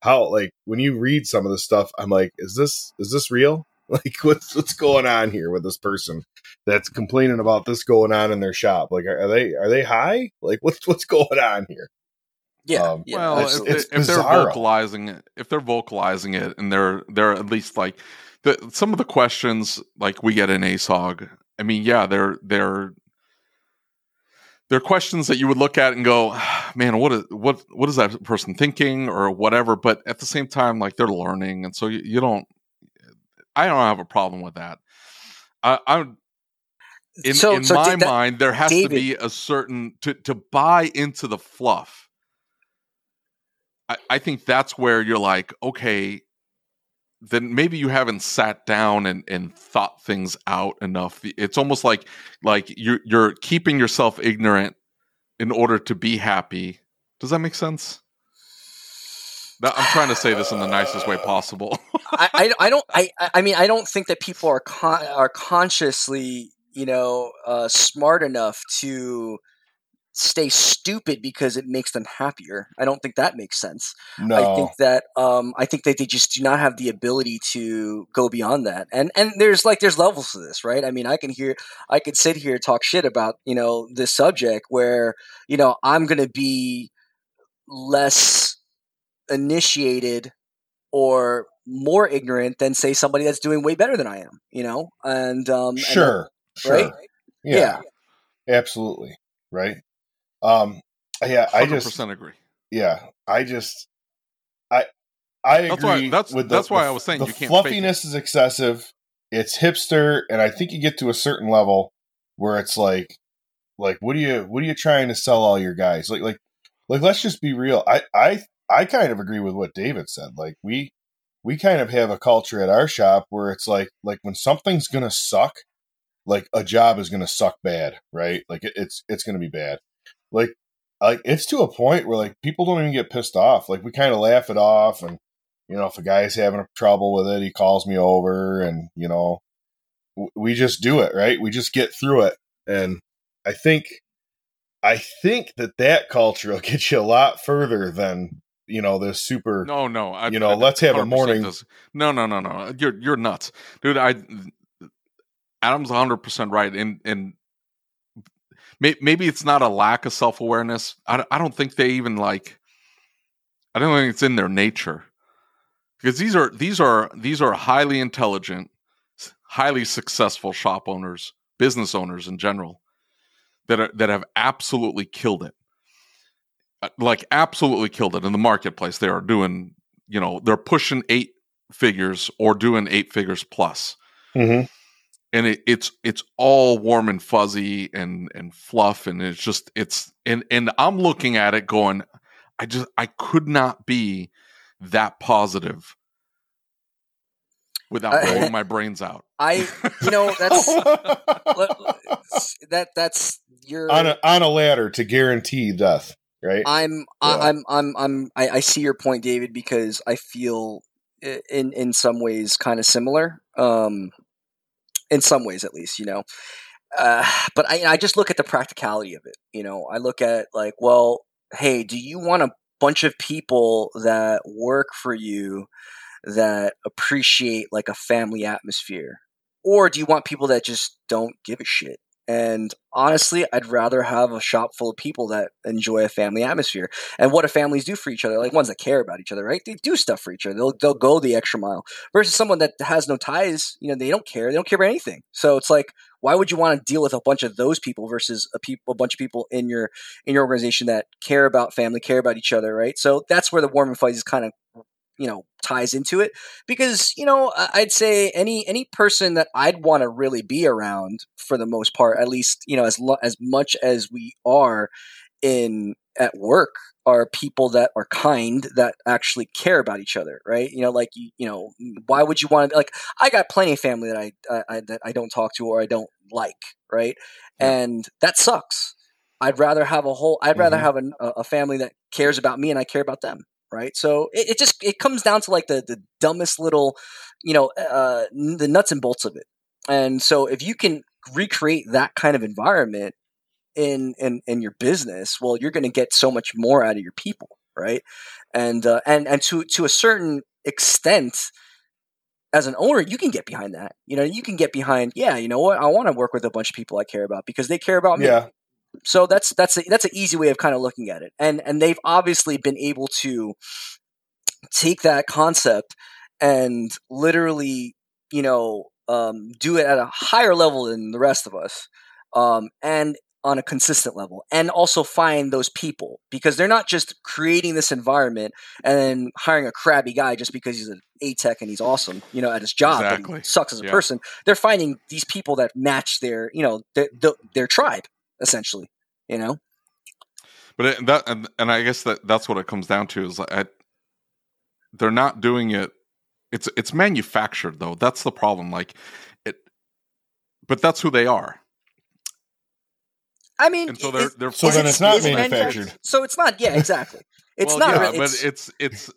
how like when you read some of the stuff, I'm like, is this is this real? Like what's what's going on here with this person that's complaining about this going on in their shop? Like are, are they are they high? Like what's what's going on here? Yeah. Um, yeah. Well, it's, if, it's if they're vocalizing it, if they're vocalizing it, and they're they're at least like the some of the questions like we get in ASOG, I mean, yeah, they're they're they're questions that you would look at and go, man, what is what what is that person thinking or whatever. But at the same time, like they're learning, and so you, you don't. I don't have a problem with that. I, I'm in, so, in so my that, mind, there has David, to be a certain to to buy into the fluff. I, I think that's where you're like, okay, then maybe you haven't sat down and, and thought things out enough. It's almost like like you're you're keeping yourself ignorant in order to be happy. Does that make sense? I'm trying to say this in the nicest way possible. I, I, I, don't I I mean I don't think that people are con- are consciously you know uh, smart enough to stay stupid because it makes them happier. I don't think that makes sense. No, I think that um, I think that they just do not have the ability to go beyond that. And and there's like there's levels to this, right? I mean, I can hear I could sit here talk shit about you know this subject where you know I'm going to be less initiated or more ignorant than say somebody that's doing way better than I am, you know? And um sure, and, sure, right? yeah, absolutely, right. Um, yeah, I just 100% agree. yeah, I just I I That's agree why- that's- with that's why the- I was saying the you can't fake fluffiness is excessive. It's hipster, and I think you get to a certain level where it's like, like, what are you, what are you trying to sell all your guys? Like, like, like, let's just be real. I, I, I kind of agree with what David said. Like, we, we kind of have a culture at our shop where it's like, like when something's gonna suck, like a job is gonna suck bad, right? Like it, it's, it's gonna be bad. Like, like it's to a point where like people don't even get pissed off. Like we kind of laugh it off, and you know if a guy's having trouble with it, he calls me over, and you know we just do it, right? We just get through it, and I think I think that that culture will get you a lot further than you know this super. No, no. I, You know, I let's have a morning- does- No, no, no, no. You're you're nuts, dude. I Adam's 100 percent right, and and maybe it's not a lack of self awareness. I don't- think they even like. I don't think it's in their nature because these are these are these are highly intelligent, highly successful shop owners, business owners in general that are that have absolutely killed it Uh, like absolutely killed it in the marketplace. They are doing, you know, they're pushing eight figures or doing eight figures plus. Mhm. And it, it's it's all warm and fuzzy and and fluff and it's just it's and and I'm looking at it going, I just I could not be that positive without I- blowing my brains out. I you know that's that that's your on a on a ladder to guarantee death, right? I'm Yeah. I, I'm I'm I'm I, I see your point, David, because I feel in in some ways kind of similar. Um, in some ways, at least, you know. Uh, but I I just look at the practicality of it. You know, I look at like, well, hey, do you want a bunch of people that work for you that appreciate like a family atmosphere, or do you want people that just don't give a shit? And honestly, I'd rather have a shop full of people that enjoy a family atmosphere. And what do families do for each other? Like ones that care about each other, right? They do stuff for each other. They'll they'll go the extra mile. Versus someone that has no ties, you know, they don't care. They don't care about anything. So it's like, why would you want to deal with a bunch of those people versus a people, a bunch of people in your in your organization that care about family, care about each other, right? So that's where the warm and fuzzies kind of you know ties into it because you know i'd say any any person that i'd want to really be around for the most part at least you know as lo- as much as we are in at work are people that are kind that actually care about each other right? You know like you, you know why would you want to like i got plenty of family that I, I, I that i don't talk to or i don't like right? And that sucks. I'd rather have a whole i'd rather Mhm. have an, a, a family that cares about me and i care about them right? So it, it just it comes down to like the the dumbest little you know uh the nuts and bolts of it. And so if you can recreate that kind of environment in in in your business well you're going to get so much more out of your people right? And uh, and and to to a certain extent as an owner you can get behind that. You know you can get behind yeah you know what? I want to work with a bunch of people i care about because they care about me. Yeah, so that's that's a, that's an easy way of kind of looking at it and and they've obviously been able to take that concept and literally you know um, do it at a higher level than the rest of us um, and on a consistent level and also find those people because they're not just creating this environment and then hiring a crabby guy just because he's an a tech and he's awesome you know at his job but Exactly. he sucks as a Yeah. person they're finding these people that match their you know their, their, their tribe essentially you know But it, that and, and I guess that that's what it comes down to is like I, they're not doing it. It's it's manufactured though. That's the problem. Like it, but that's who they are. i mean And so they're it- they're So is then it- it's not is it manufactured. so it's not yeah exactly it's Well, not yeah, really but it's, it's it's.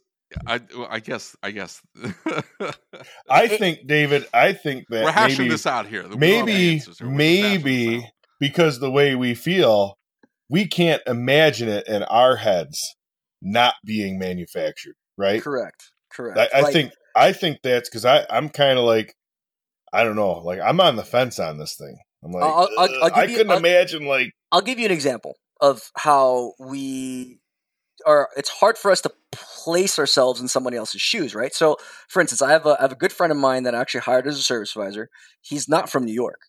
I I guess I guess I think David. I think that we're hashing maybe, this out here. We don't have the maybe here. We're just hashing this maybe out. Because the way we feel we can't imagine it in our heads not being manufactured, right? Correct. Correct. I, I Like, think I think that's because I I'm kind of like I don't know, like I'm on the fence on this thing. I'm like I'll- I'll- I'll I couldn't I'll- imagine like I'll give you an example of how we are. It's hard for us to place ourselves in somebody else's shoes, right? So, for instance, I have a, I have a good friend of mine that I actually hired as a service advisor. He's not from New York.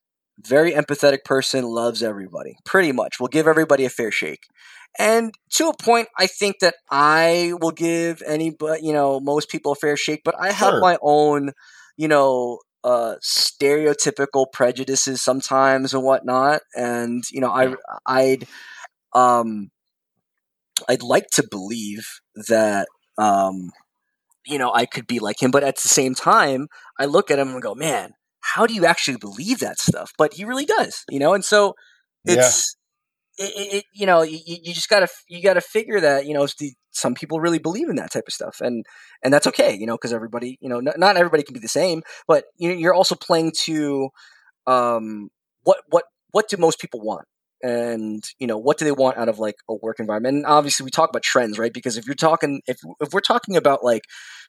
Very empathetic person, loves everybody, pretty much. Will give everybody a fair shake. And to a point, I think that I will give any, but you know, most people a fair shake. But I have Sure. my own, you know, uh, stereotypical prejudices sometimes and whatnot. And you know, I, I'd, um, I'd like to believe that, um, you know, I could be like him. But at the same time, I look at him and go, man, how do you actually believe that stuff? But he really does, you know. And so it's it, it, it- you know you, you just gotta you gotta figure that you know the, some people really believe in that type of stuff and and that's okay you know because everybody you know not, not everybody can be the same but you know, you're also playing to um what what what do most people want and you know what do they want out of like a work environment? And obviously we talk about trends right? Because if you're talking if if we're talking about like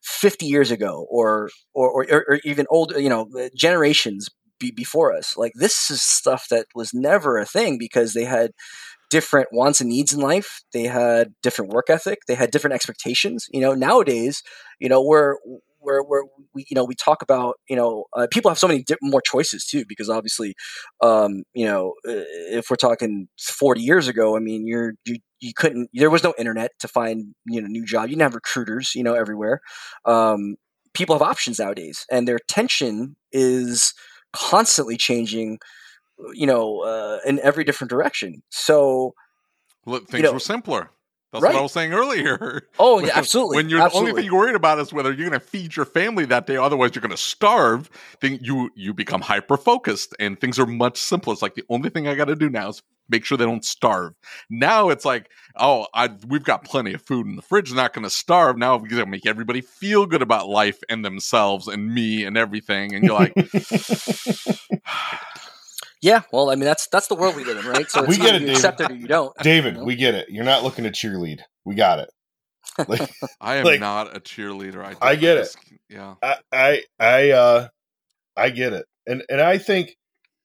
50 years ago or or or, or even old you know generations be, before us like this is stuff that was never a thing because they had different wants and needs in life. They had different work ethic. They had different expectations. You know nowadays you know we're we're, we're you know we talk about you know uh, people have so many di- more choices too because obviously um you know if we're talking 40 years ago i mean you're you you couldn't there was no internet to find you know new job. You didn't have recruiters you know everywhere. Um people have options nowadays and their attention is constantly changing you know uh, in every different direction. So Look, things know, were simpler. That's right. what I was saying earlier. oh yeah absolutely When you're absolutely. the only thing you're worried about is whether you're going to feed your family that day, otherwise you're going to starve. Then you you become hyper focused, and things are much simpler. It's like the only thing I got to do now is make sure they don't starve. Now it's like, oh, I we've got plenty of food in the fridge, not going to starve. Now we're going to make everybody feel good about life and themselves and me and everything. And you're like, yeah well i mean that's that's the world we live in right so We get it, you David. accept it or you don't David, you know? we get it. You're not looking to cheerlead. We got it. Like I am Like, not a cheerleader. I, I get it. Yeah. I I I uh I get it. And and I think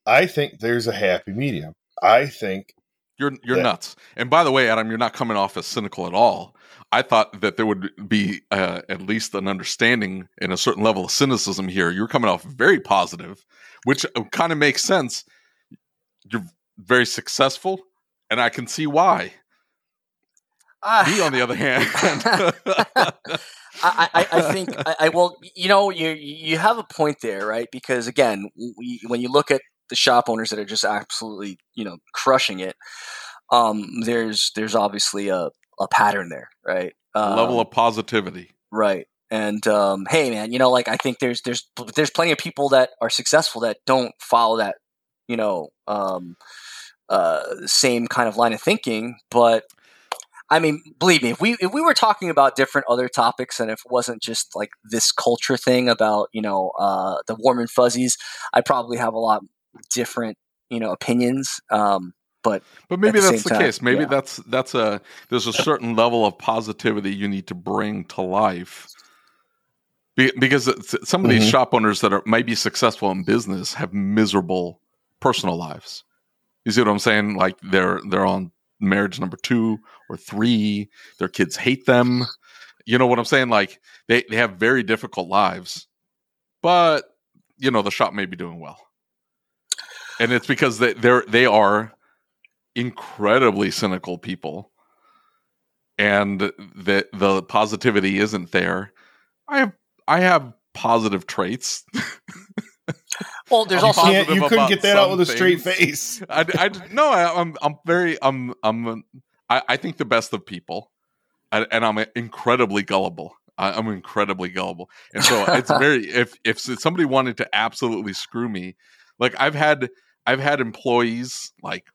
I think there's a happy medium. I think You're you're Yeah. nuts. And by the way, Adam, you're not coming off as cynical at all. I thought that there would be uh, at least an understanding and a certain level of cynicism here. You're coming off very positive, which kind of makes sense. You're very successful, and I can see why. Ah, Me, on the other hand, I, I, I think I, I well, you know, you you have a point there, right? Because again, we, when you look at the shop owners that are just absolutely, you know, crushing it, um, there's there's obviously a, a pattern there, right? a Um, level of positivity. right. And um, hey, man, you know, like I think there's there's there's plenty of people that are successful that don't follow that, you know, um, uh, same kind of line of thinking. But I mean, believe me, if we if we were talking about different other topics, and if it wasn't just like this culture thing about you know uh, the warm and fuzzies, I probably have a lot different you know opinions. Um, but But maybe the that's the time, case. Maybe yeah. that's that's a there's a certain level of positivity you need to bring to life. Be, because some of these Mhm. shop owners that are might be successful in business have miserable personal lives. You see what I'm saying? Like they're they're on marriage number two or three. Their kids hate them. You know what I'm saying? Like they they have very difficult lives, but you know the shop may be doing well, and it's because they they're they are incredibly cynical people and the the positivity isn't there i have i have positive traits well, there's I'm also you, can't, positive you couldn't about get that out with a straight things. face. I, I no I, i'm i'm very i'm i'm I, I think the best of people and, and i'm incredibly gullible I, i'm incredibly gullible and so it's very if if somebody wanted to absolutely screw me like i've had i've had employees like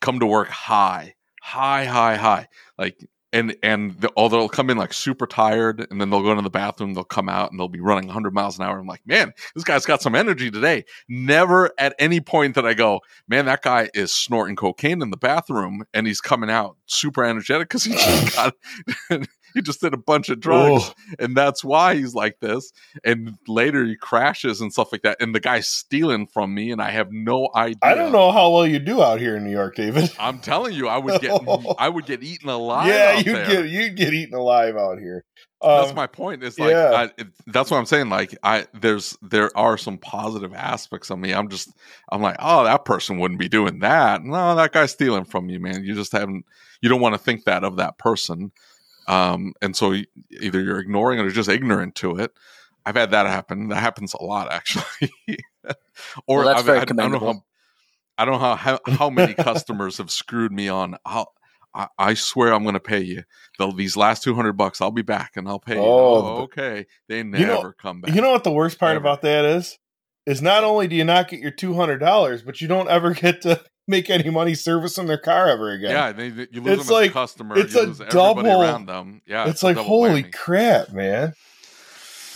come to work high high high high like and and the, oh, they'll come in like super tired, and then they'll go into the bathroom. They'll come out and they'll be running 100 miles an hour. I'm like, man, this guy's got some energy today. Never at any point that I go, man, that guy is snorting cocaine in the bathroom, and he's coming out super energetic because he just got he just did a bunch of drugs, Oh. and that's why he's like this. And later he crashes and stuff like that, and the guy's stealing from me, and I have no idea. I don't know how well you do out here in New York, David. I'm telling you, I would get I would get eaten alive. yeah, there. get you'd get eaten alive out here. that's Um, my point. It's like yeah. I, that's what I'm saying. Like I there's there are some positive aspects of me. I'm just I'm like, oh, that person wouldn't be doing that. No, that guy's stealing from you, man. You just haven't you don't want to think that of that person. Um, and so either you're ignoring it or just ignorant to it. I've had that happen. That happens a lot, actually. or Well, that's I've- very I, I don't know how I don't know how, how, how many customers have screwed me on. I'll, I, I swear I'm going to pay you. They'll, these last 200 bucks, I'll be back and I'll pay you. Oh, Oh, okay. They never You know- come back. You know what the worst part Ever. about that is? Is not only do you not get your two hundred dollars, but you don't ever get to make any money servicing their car ever again. yeah, they, they- you lose It's them like- as a customer. it's you a lose double- around them. Yeah, it's a like holy whammy. crap, man.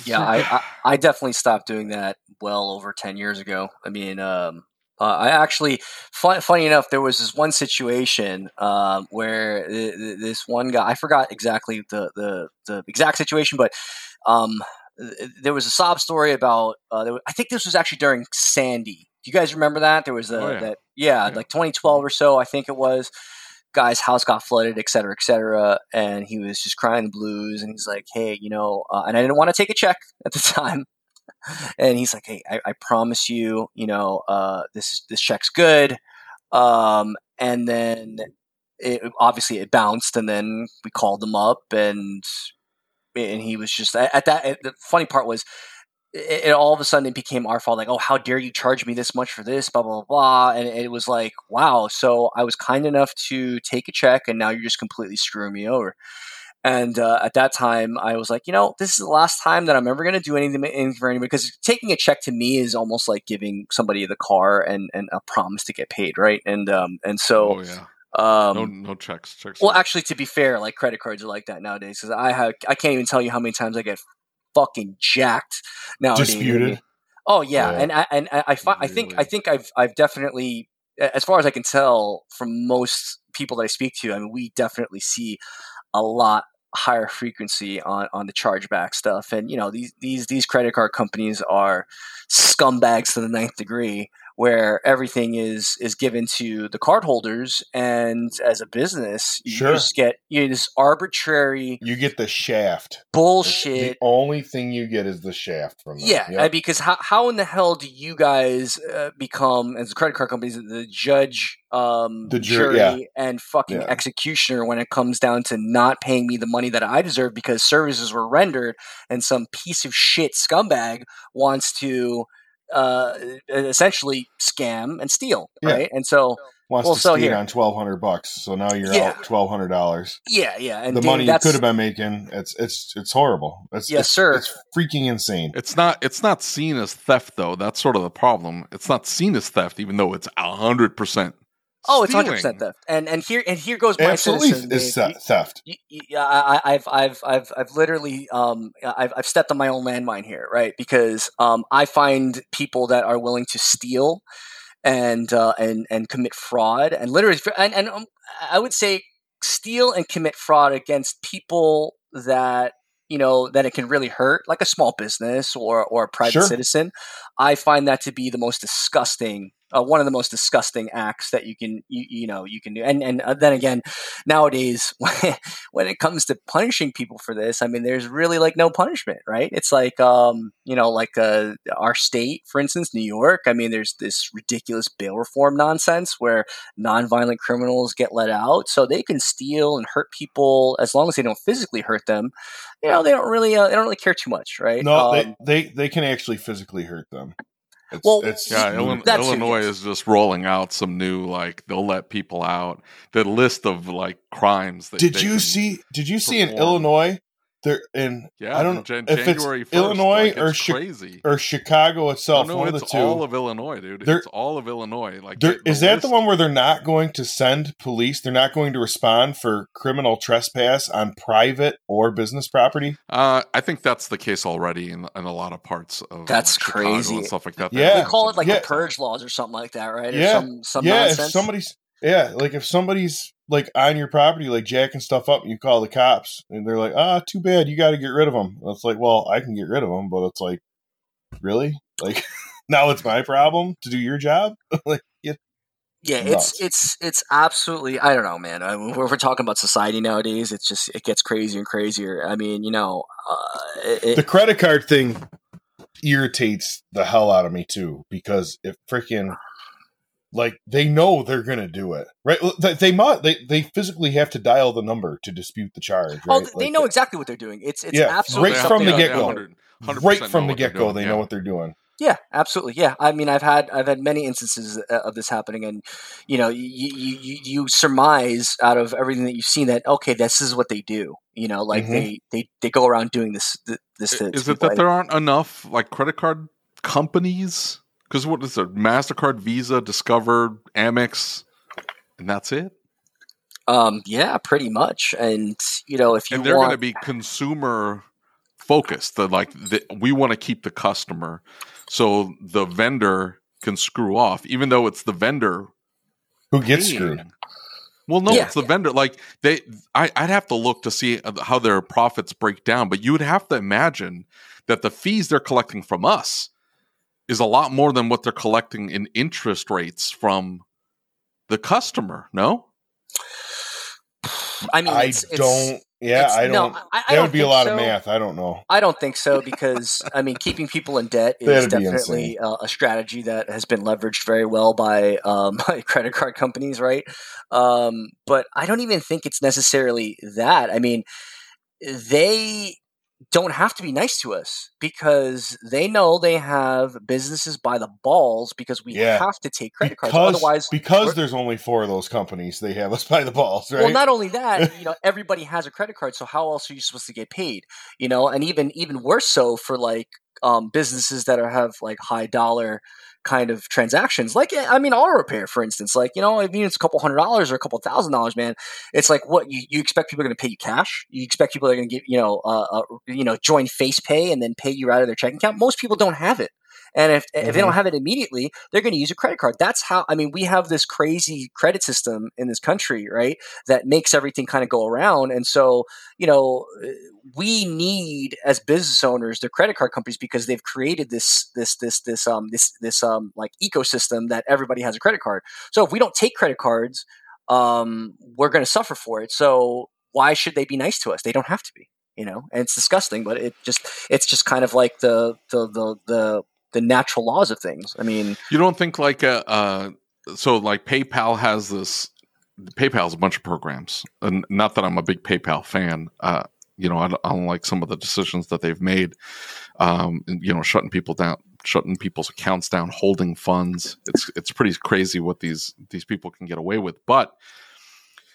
Yeah, I, I, I definitely stopped doing that well over 10 years ago. I mean, um, uh, I actually, fun, funny enough, there was this one situation um, where th- th- this one guy, I forgot exactly the, the, the exact situation, but um, th- there was a sob story about, uh, there was, I think this was actually during Sandy. Do you guys remember that? There was a, Oh, yeah. that, yeah, Yeah. like 2012 or so, I think it was guy's house got flooded, et cetera, et cetera. And he was just crying the blues. And he's like, hey, you know, uh, and I didn't want to take a check at the time. And he's like, hey, I, I promise you, you know, uh, this this check's good. Um, and then it, obviously it bounced, and then we called him up, and and he was just at that. The funny part was, it, it all of a sudden it became our fault. Like, oh, how dare you charge me this much for this? Blah blah blah. And it was like, wow. So I was kind enough to take a check, and now you're just completely screwing me over. And uh, at that time, I was like, you know, this is the last time that I'm ever going to do anything, anything for anybody because taking a check to me is almost like giving somebody the car and, and a promise to get paid, right? And um and so oh, yeah. um, No, no checks. Checks. well, actually, to be fair, like credit cards are like that nowadays because I have I can't even tell you how many times I get fucking jacked nowadays. Disputed. Oh yeah, Yeah. and I and I, I, fi- I think I think I've I've definitely, as far as I can tell from most people that I speak to, I mean, we definitely see a lot higher frequency on on the chargeback stuff, and you know these these these credit card companies are scumbags to the ninth degree where everything is is given to the cardholders and as a business you Sure. just get you know, this arbitrary You get the shaft. bullshit The only thing you get is the shaft from them. yeah, Yep. because how, how in the hell do you guys uh, become as credit card companies the judge, um, The ju- jury, yeah. and fucking Yeah. executioner when it comes down to not paying me the money that I deserve because services were rendered and some piece of shit scumbag wants to uh, essentially scam and steal, Yeah. right? And so Wants well, to so skate here- on twelve hundred bucks, so now you're Yeah. out twelve hundred dollars. yeah, yeah, and The Dave, money you could have been making, it's it's it's horrible. It's, Yes, it's, sir. It's freaking insane. It's not. It's not seen as theft, though. That's sort of the problem. It's not seen as theft, even though it's hundred percent. Oh, it's hundred percent theft, and and here and here goes my Absolutely, cynicism, is theft. Y- y- yeah, I, I- I've, I've, I've, I've literally, um, I've, I've stepped on my own landmine here, right? Because um, I find people that are willing to steal and uh, and and commit fraud, and literally, and, and um, I would say steal and commit fraud against people that you know that it can really hurt, like a small business or or a private Sure. citizen. I find that to be the most disgusting. Uh, one of the most disgusting acts that you can you, you know you can do and and uh, then again nowadays when it comes to punishing people for this, I mean, there's really like no punishment, right? It's like, um, you know, like uh, our state, for instance, New York. I mean, there's this ridiculous bail reform nonsense where nonviolent criminals get let out, so they can steal and hurt people as long as they don't physically hurt them. You know, they don't really, uh, they don't really care too much, right? No, Um, they, they they can actually physically hurt them. It's, Well, it's Yeah, Illinois, Illinois is just rolling out some new like they'll let people out. The list of like crimes. That Did you see? Did you see in. Illinois? They're in Yeah, I don't know if it's January 1st, Illinois like, or it's Chi- crazy. or Chicago itself. no, one of it's the two. all of Illinois, dude. There- it's all of Illinois. Like, There, the is that the one where they're not going to send police? They're not going to respond for criminal trespass on private or business property. Uh, I think that's the case already in, in a lot of parts of That's like, crazy. and stuff like that. Yeah. They call it like Yeah. the purge laws or something like that, right? Or Yeah. some some yeah, nonsense. if somebody's yeah, like if somebody's like on your property, like jacking stuff up, and you call the cops, and they're like, "Ah, too bad, you got to get rid of them." It's like, well, I can get rid of them, but it's like, really, like now it's my problem to do your job. like, yeah, yeah, nuts. it's it's it's absolutely. I don't know, man. I mean, we're talking about society nowadays, it's just it gets crazier and crazier. I mean, you know, uh, it, the credit card thing irritates the hell out of me too because it freaking like they know they're gonna do it right they, they must they, they physically have to dial the number to dispute the charge right? oh, they Like, know exactly what they're doing. It's it's Yeah, absolutely right from the to- something- they get-go. right from the they're get-go they yeah. know what they're doing Yeah, absolutely. Yeah, I mean, I've had I've had many instances uh, of this happening, and you know, you, you you you surmise out of everything that you've seen that okay, this is what they do. You know, like Mhm. they they they go around doing this th- this. Is it that there aren't enough like credit card companies? Because what is it? Mastercard, Visa, Discover, Amex, and that's it. Um, yeah, pretty much. And you know, if you and they're want, going to be consumer focused. The like the, we want to keep the customer, so the vendor can screw off, even though it's the vendor who gets paying. screwed Well, no, Yeah. it's the vendor. Like they, I, I'd have to look to see how their profits break down, but you would have to imagine that the fees they're collecting from us is a lot more than what they're collecting in interest rates from the customer. No, I mean, i it's, it's, don't yeah it's- i don't I, I that don't would be a lot so. of math i don't know I don't think so because I mean, keeping people in debt is definitely uh, a strategy that has been leveraged very well by um, by credit card companies, right? Um, but I don't even think it's necessarily that. I mean, they don't have to be nice to us because they know they have businesses by the balls because we Yeah. have to take credit cards. Otherwise, because there's only four of those companies they have us by the balls right well, not only that, you know, everybody has a credit card, so how else are you supposed to get paid? You know, and even even worse so for like um, businesses that are have like high dollar kind of transactions, like I mean, auto repair, for instance. Like you know, I mean, it's a couple hundred dollars or a couple thousand dollars, man. It's like what you, you expect people are going to pay you cash. You expect people are going to give you know, uh, uh, you know, join Face Pay and then pay you out of their checking account. Most people don't have it. And if, if they don't have it immediately, they're going to use a credit card. That's how, I mean, we have this crazy credit system in this country, right? That makes everything kind of go around. And so, you know, we need as business owners the credit card companies because they've created this, this, this, this, um, this, this, um, like ecosystem that everybody has a credit card. So if we don't take credit cards, um, we're going to suffer for it. So why should they be nice to us? They don't have to be, you know, and it's disgusting, but it just, it's just kind of like the, the, the, the, the natural laws of things. I mean, you don't think like a uh, so like PayPal has this. PayPal has a bunch of programs, and not that I'm a big PayPal fan. Uh, you know, I don't, I don't like some of the decisions that they've made. Um, you know, shutting people down, shutting people's accounts down, holding funds. It's it's pretty crazy what these these people can get away with. But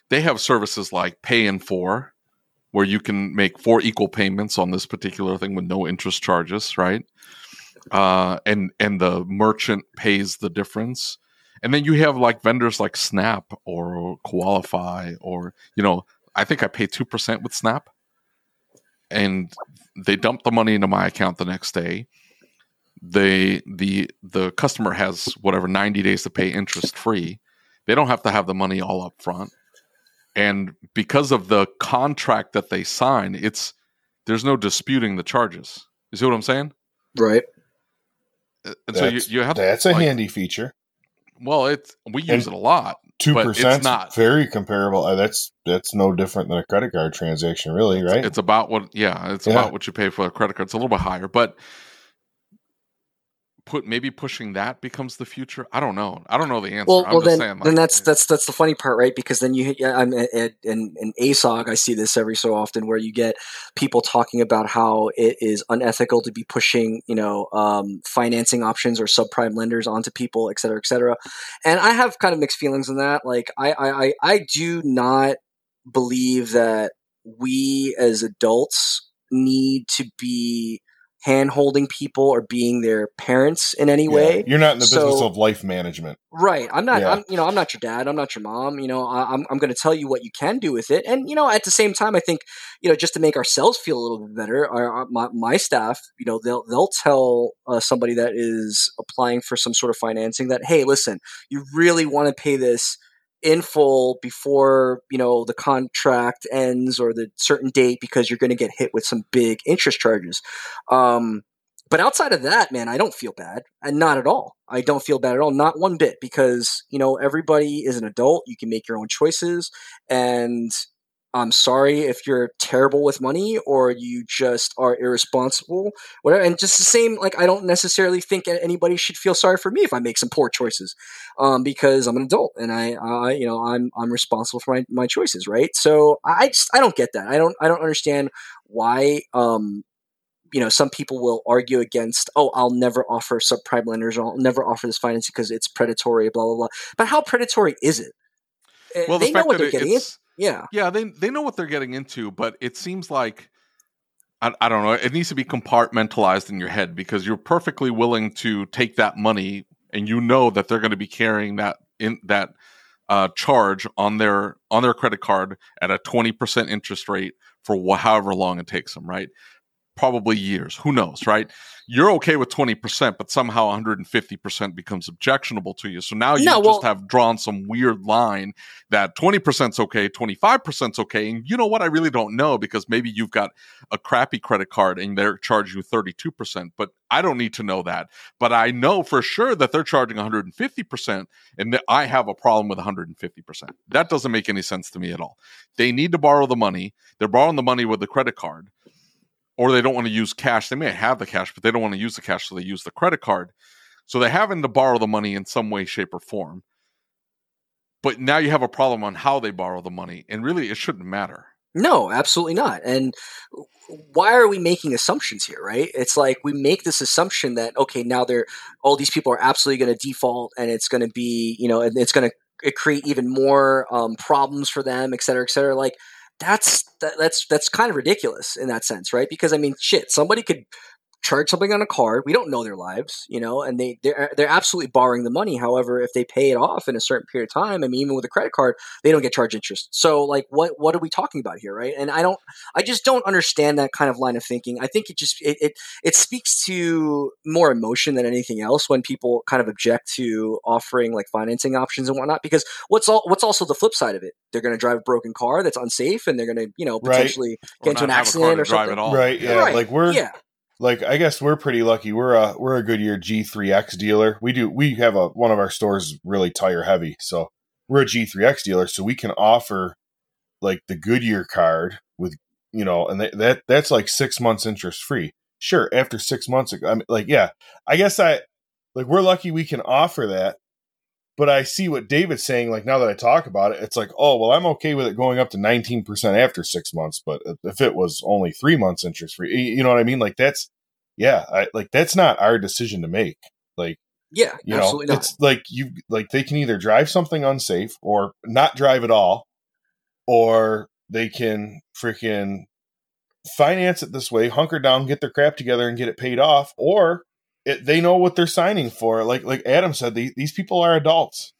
they have services like Pay in Four, where you can make four equal payments on this particular thing with no interest charges, right? Uh, and and the merchant pays the difference. And then you have like vendors like Snap or Koalafi or you know, I think I pay two percent with Snap, and they dump the money into my account the next day. They the the customer has whatever ninety days to pay interest free. They don't have to have the money all up front, and because of the contract that they sign, it's there's no disputing the charges. You see what I'm saying? right. Uh, And so you, That's- you have that's to, a like, handy feature Well, it's we use it a lot. two it's percent not. very comparable uh, that's that's no different than a credit card transaction really right It's about what, yeah, it's Yeah. about what you pay for a credit card. It's a little bit higher, but put maybe pushing that becomes the future. I don't know. I don't know the answer. Well, I'm well, just then, saying. Like, then that's eh. that's that's the funny part, right? Because then you, yeah, I'm at, in in ASOG, I see this every so often, where you get people talking about how it is unethical to be pushing, you know, um, financing options or subprime lenders onto people, et cetera, et cetera. And I have kind of mixed feelings on that. Like, I, I, I, I do not believe that we as adults need to be hand holding people or being their parents in any way. You're not in the So- business of life management. Right. I'm not. Yeah. I'm. You know. I'm not your dad. I'm not your mom. You know. I, I'm. I'm going to tell you what you can do with it. And you know, at the same time, I think you know, just to make ourselves feel a little bit better, our, our- my, my staff, you know, they'll they'll tell uh, somebody that is applying for some sort of financing that, hey, listen, you really want to pay this in full before you know the contract ends or the certain date because you're going to get hit with some big interest charges. Um, but outside of that, man, I don't feel bad, and not at all. I don't feel bad at all, not one bit, because you know everybody is an adult. You can make your own choices, and I'm sorry if you're terrible with money or you just are irresponsible, whatever. And just the same, like I don't necessarily think anybody should feel sorry for me if I make some poor choices, um, because I'm an adult and I, I, you know, I'm I'm responsible for my, my choices, right? So I just I don't get that. I don't I don't understand why um you know some people will argue against oh i'll never offer subprime lenders or i'll never offer this financing because it's predatory blah blah blah but how predatory is it Uh, Well, they the know what that they're getting it's, yeah yeah, they they know what they're getting into, but it seems like I, I don't know. It needs to be compartmentalized in your head because you're perfectly willing to take that money, and you know that they're going to be carrying that in that uh, charge on their on their credit card at a twenty percent interest rate for wh- however long it takes them. Right? Probably years. Who knows? Right? You're okay with twenty percent, but somehow 150 percent becomes objectionable to you. So now you No, just well- have drawn some weird line that 20% is okay, 25% is okay. And you know what? I really don't know because maybe you've got a crappy credit card and they're charging you 32%, but I don't need to know that. But I know for sure that they're charging 150% and that I have a problem with 150%. That doesn't make any sense to me at all. They need to borrow the money. They're borrowing the money with the credit card or they don't want to use cash. They may have the cash, but they don't want to use the cash, so they use the credit card. So they're having to borrow the money in some way, shape, or form but now you have a problem on how they borrow the money and really it shouldn't matter no absolutely not and why are we making assumptions here right it's like we make this assumption that okay now they're all these people are absolutely going to default and it's going to be you know and it's going to create even more um, problems for them et cetera et cetera like that's that, that's that's kind of ridiculous in that sense right? Because i mean shit somebody could charge something on a card we don't know their lives you know and they they're, uh, they're absolutely borrowing the money however if they pay it off in a certain period of time i mean even with a credit card they don't get charged interest so like what what are we talking about here right and i don't i just don't understand that kind of line of thinking i think it just it it, it speaks to more emotion than anything else when people kind of object to offering like financing options and whatnot because what's all what's also the flip side of it they're going to drive a broken car that's unsafe and they're going to you know Right. potentially Or get into an not have a car accident to or drive something at all. Right? Yeah. Right. Like we're yeah like I guess we're pretty lucky. We're a we're a Goodyear G3X dealer. We do we have a one of our stores really tire heavy, so we're a G3X dealer, so we can offer like the Goodyear card with you know, and that, that that's like six months interest free. Sure, after six months, I mean, like yeah, I guess I like we're lucky we can offer that. But I see what David's saying. Like now that I talk about it, it's like, oh well, I'm okay with it going up to 19 percent after six months. But if it was only three months interest free, you know what I mean? Like that's yeah, I, like that's not our decision to make. Like yeah you know, absolutely not it's like you like they can either drive something unsafe or not drive at all, or they can freaking finance it this way, hunker down, get their crap together, and get it paid off, or it, they know what they're signing for. Like like Adam said, the, these people are adults.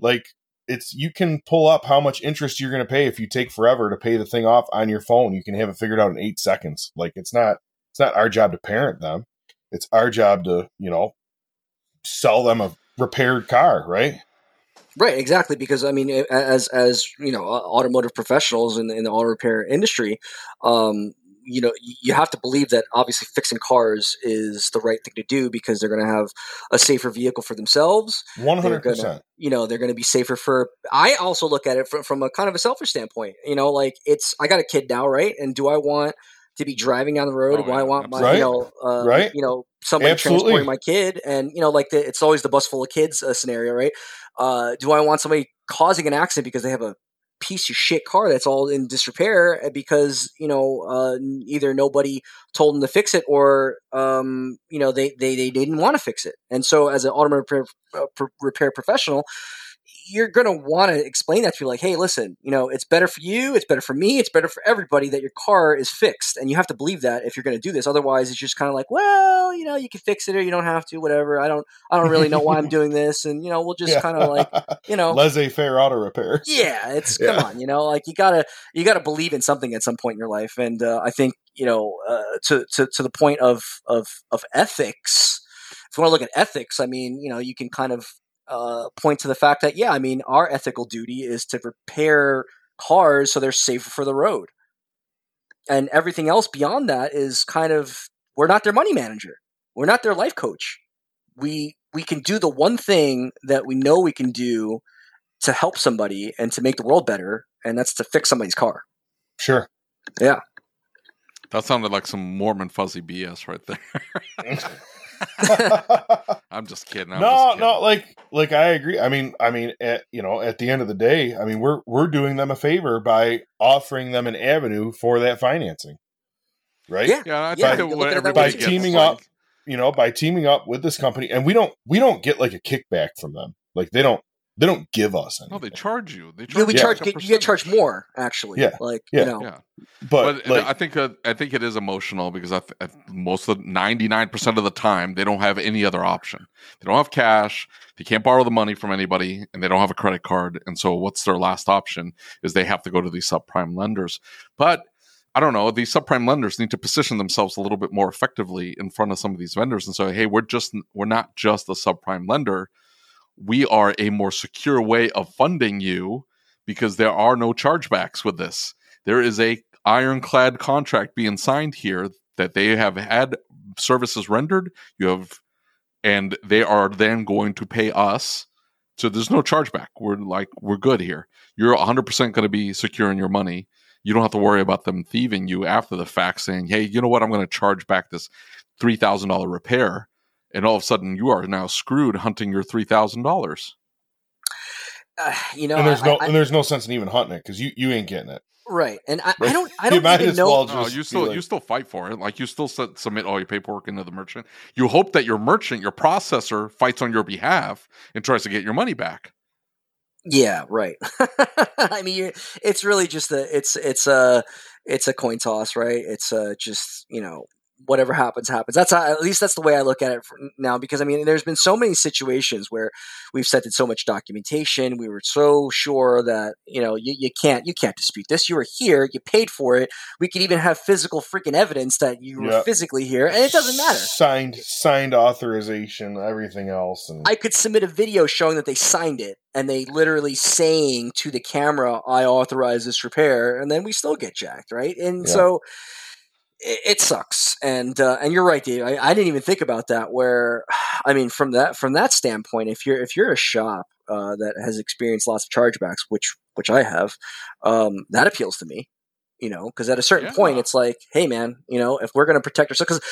Like it's you can pull up how much interest you're going to pay if you take forever to pay the thing off on your phone. You can have it figured out in eight seconds. Like it's not it's not our job to parent them. It's our job to you know sell them a repaired car, right? Right, exactly. Because I mean, as as you know, automotive professionals in in the auto repair industry, um, you know, you have to believe that obviously fixing cars is the right thing to do because they're going to have a safer vehicle for themselves. One hundred gonna- percent. You know, they're going to be safer for. I also look at it from from a kind of a selfish standpoint. You know, like it's I got a kid now, right? And do I want to be driving down the road? Oh, do I want my absolutely. you know uh, Right. you know somebody Absolutely. transporting my kid and you know like the, it's always the bus full of kids uh, scenario right uh, do i want somebody causing an accident because they have a piece of shit car that's all in disrepair uh, because you know uh, either nobody told them to fix it or um, you know they, they, they didn't want to fix it. And so as an automotive repair, uh, pr- repair professional you're going to want to explain that to people like, hey, listen, you know, it's better for you, it's better for me, it's better for everybody that your car is fixed. And you have to believe that if you're going to do this. Otherwise, it's just kind of like, well, you know, you can fix it or you don't have to, whatever. I don't, I don't really know why I'm doing this. And, you know, we'll just Yeah. kind of like, you know, laissez faire auto repair. yeah, it's Yeah. come on, you know, like you gotta you gotta believe in something at some point in your life, and uh, I think you know uh, to to to the point of of of ethics. If you want to look at ethics, I mean, you know, you can kind of uh, point to the fact that yeah, I mean, our ethical duty is to repair cars so they're safer for the road, and everything else beyond that is kind of we're not their money manager, we're not their life coach. We we can do the one thing that we know we can do to help somebody and to make the world better, and that's to fix somebody's car. Sure. Yeah. That sounded like some Mormon fuzzy BS right there. I'm just kidding. I'm no, just kidding. no, like like I agree. I mean, I mean, at, you know, at the end of the day, I mean, we're we're doing them a favor by offering them an avenue for that financing, right? Yeah. Yeah, I Yeah, think you that what at it that everybody by too. gets, teaming like- up, you know, by teaming up with this company, and we don't we don't get like a kickback from them. Like they don't they don't give us anything. No, they charge you. They charge Yeah, charge we you charge get, you get charged more actually. Yeah. like Yeah. you know, Yeah, but, but, like, I think uh, I think it is emotional because I th- most of ninety nine percent of the time they don't have any other option. They don't have cash. They can't borrow the money from anybody, and they don't have a credit card. And so, what's their last option? Is they have to go to these subprime lenders. But I don't know. These subprime lenders need to position themselves a little bit more effectively in front of some of these vendors and say, "Hey, we're just we're not just a subprime lender. We are a more secure way of funding you because there are no chargebacks with this. There is a ironclad contract being signed here that they have had services rendered. You have, and they are then going to pay us. So there's no chargeback. We're like we're good here. You're 100 percent going to be secure in your money. You don't have to worry about them thieving you after the fact, saying, "Hey, you know what? I'm going to charge back this three thousand dollar repair." And all of a sudden, you are now screwed hunting your three thousand dollars. uh, you know, and there's I- no I- and there's no sense in even hunting it because you you ain't getting it. right, and I, I don't, I don't even know. well No, you still like- you still fight for it. Like you still su- submit all your paperwork into the merchant. You hope that your merchant, your processor, fights on your behalf and tries to get your money back. Yeah, right. I mean, you're, it's really just a it's it's a it's a coin toss, right? It's uh just you know whatever happens happens. That's how, at least that's the way I look at it now. Because I mean, there's been so many situations where we've cited so much documentation. We were so sure that you know you, you can't you can't dispute this. You were here. You paid for it. We could even have physical freaking evidence that you were physically here, and it doesn't matter. Signed signed authorization, everything else, and I could submit a video showing that they signed it and they literally saying to the camera, I authorize this repair, and then we still get jacked, right? And so it, it sucks. And uh, and you're right, Dave. I, I didn't even think about that. Where I mean, from that from that standpoint, if you're if you're a shop uh, that has experienced lots of chargebacks, which which I have, um, that appeals to me. You know, because at a certain point, it's like, hey, man, you know, if we're going to protect ourselves, because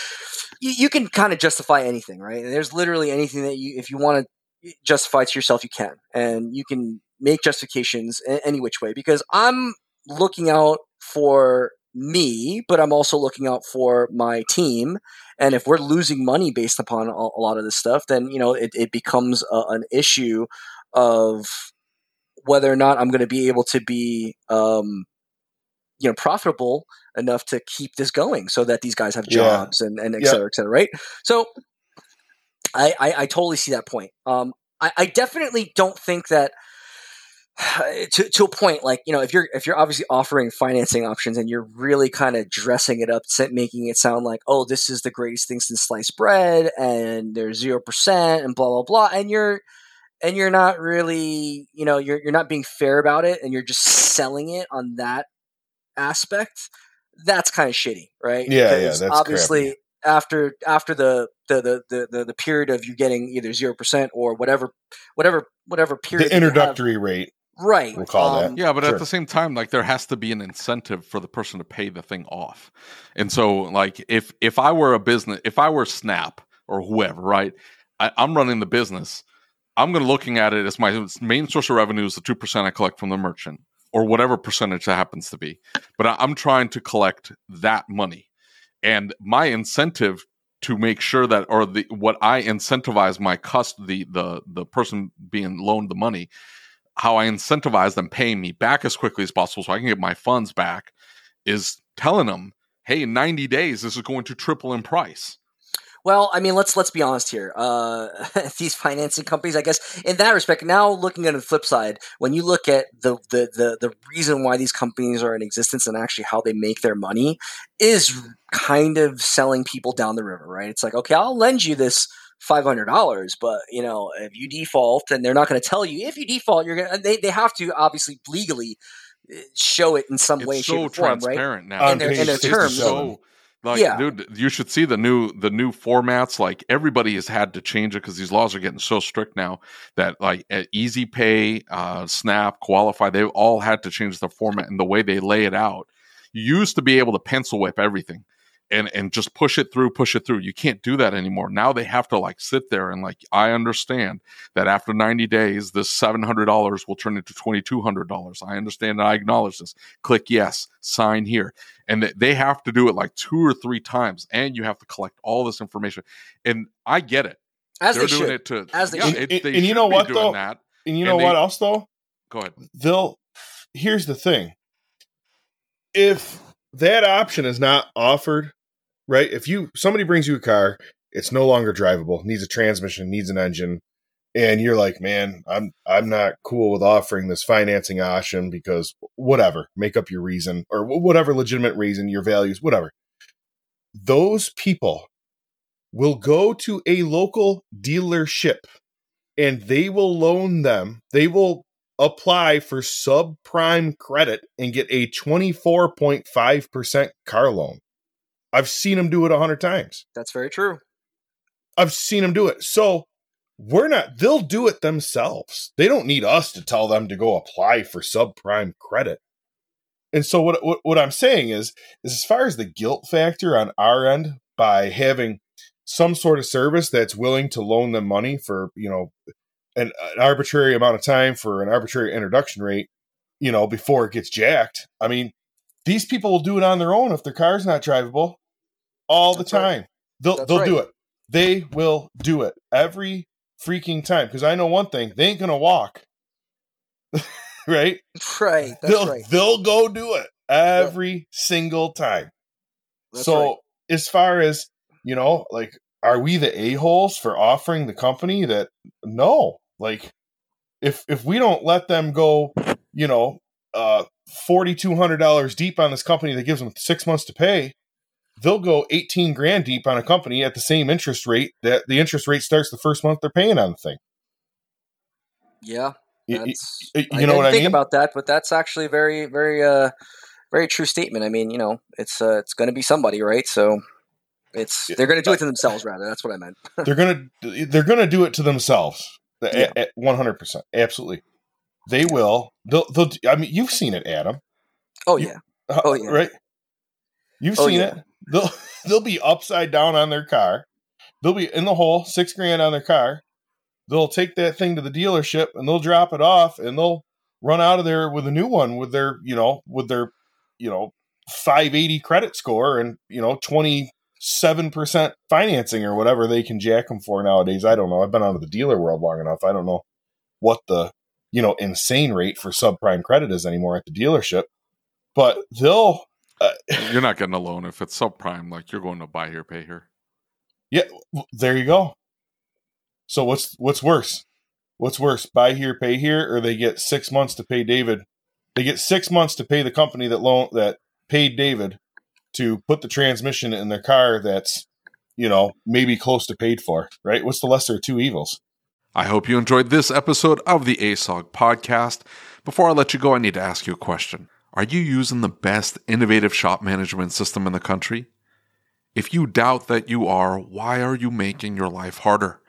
you, you can kind of justify anything, right? There's literally anything that you, if you want to justify to yourself, you can, and you can make justifications any which way. Because I'm looking out for me, but I'm also looking out for my team. And if we're losing money based upon a, a lot of this stuff, then you know it, it becomes a, an issue of whether or not I'm going to be able to be, um, you know, profitable enough to keep this going, so that these guys have Yeah. jobs and and et Yeah. cetera, et cetera, right? So, I I, I totally see that point. Um, I, I definitely don't think that to to a point like you know if you're if you're obviously offering financing options and you're really kind of dressing it up making it sound like oh this is the greatest thing since sliced bread and there's zero percent and blah blah blah and you're and you're not really you know you're you're not being fair about it and you're just selling it on that aspect that's kind of shitty right Yeah, yeah, Because that's obviously crappy. after after the the, the, the, the, the period of you getting either zero percent or whatever whatever whatever period the you have- introductory rate. Right We'll call that. um, Yeah, but Sure. at the same time, like there has to be an incentive for the person to pay the thing off. And so, like if if I were a business, if I were Snap or whoever, right? I, I'm running the business. I'm going to looking at it as my main source of revenue is the two percent I collect from the merchant or whatever percentage that happens to be. But I, I'm trying to collect that money, and my incentive to make sure that or the what I incentivize my cust the the the person being loaned the money how I incentivize them paying me back as quickly as possible so I can get my funds back is telling them, hey, in 90 days, this is going to triple in price. Well, I mean, let's let's be honest here. Uh, these financing companies, I guess, in that respect, now looking at the flip side, when you look at the, the the the reason why these companies are in existence and actually how they make their money, is kind of selling people down the river, right? It's like, okay, I'll lend you this five hundred dollars, but you know, if you default, and they're not going to tell you if you default, you're gonna. They they have to obviously legally uh, show it in some It's way, so shape, or form, right? transparent now. On In their- in page their terms. So, like, Yeah. dude, you should see the new the new formats. Like everybody has had to change it because these laws are getting so strict now that like Easy Pay, uh, Snap, Koalafi, they've all had to change the format and the way they lay it out. You used to be able to pencil whip everything and and just push it through, push it through. You can't do that anymore. Now they have to like sit there and like I understand that after 90 days, this $700 will turn into $2,200. I understand and I acknowledge this. Click yes, sign here and they have to do it like two or three times and you have to collect all this information and i get it As they're they doing should. it to As they yeah, should. it- And- they and you know what, doing though? that And you And know they- what else though? go ahead They'll here's the thing. If that option is not offered, right? If you somebody brings you a car, it's no longer drivable, needs a transmission, needs an engine, and you're like, "Man, I'm I'm not cool with offering this financing option because whatever, make up your reason or whatever legitimate reason, your values, whatever." Those people will go to a local dealership and they will loan them. They will apply for subprime credit and get a 24.5% car loan. I've seen them do it a hundred times. That's very true. I've seen them do it. So we're not, they'll do it themselves. They don't need us to tell them to go apply for subprime credit. And so what, what, what I'm saying is, is as far as the guilt factor on our end by having some sort of service that's willing to loan them money for, you know, an, an arbitrary amount of time for an arbitrary introduction rate, you know, before it gets jacked. I mean, these people will do it on their own if their car's not drivable all That's the right. time. They'll That's they'll do it. They will do it every freaking time because I know one thing: they ain't gonna walk, right? Right. That's they'll right. they'll go do it every single time. That's so right. as far as you know, like, are we the a holes for offering the company that? No, like, if if we don't let them go, you know, uh, forty two hundred dollars deep on this company that gives them six months to pay, they'll go eighteen grand deep on a company at the same interest rate that the interest rate starts the first month they're paying on the thing. Yeah. That's, y- I you know didn't what I think mean? about that, but that's actually very, very, uh, very true statement. I mean, you know, it's uh, it's going to be somebody, right? So it's they're going to do it to themselves, rather. That's what I meant. they're gonna they're gonna do it to themselves one hundred percent, absolutely. They will. They'll, they'll. I mean, you've seen it, Adam. Oh yeah, Uh, Oh, yeah. right. You've Oh, seen yeah. it. They'll they'll be upside down on their car. They'll be in the hole, six grand on their car. They'll take that thing to the dealership and they'll drop it off and they'll run out of there with a new one with their you know with their you know five eighty credit score and you know twenty seven percent financing or whatever they can jack them for nowadays. I don't know. I've been out of the dealer world long enough. I don't know what the you know insane rate for subprime credit is anymore at the dealership, but they'll. Uh, you're not getting a loan if it's subprime like you're going to buy here pay here yeah, there you go. So what's what's worse? What's worse, buy here, pay here, or they get six months to pay David? They get six months to pay the company that loan that paid David to put the transmission in their car. That's you know maybe close to paid for. Right? What's the lesser of two evils? I hope you enjoyed this episode of the ASOG podcast. Before I let you go, I need to ask you a question. Are you using the best innovative shop management system in the country? If you doubt that you are, why are you making your life harder?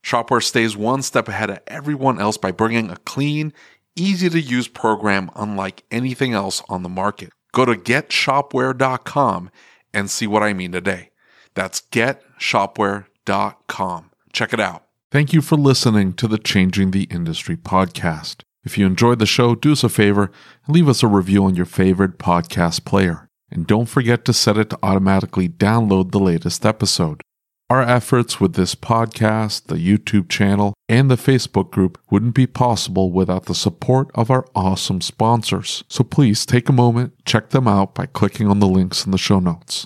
Shop-Ware stays one step ahead of everyone else by bringing a clean, easy to use program unlike anything else on the market. Go to getshopware.com and see what I mean today. That's getshopware.com. Check it out. Thank you for listening to the Changing the Industry podcast. If you enjoyed the show, do us a favor and leave us a review on your favorite podcast player. And don't forget to set it to automatically download the latest episode. Our efforts with this podcast, the YouTube channel, and the Facebook group wouldn't be possible without the support of our awesome sponsors. So please take a moment, check them out by clicking on the links in the show notes.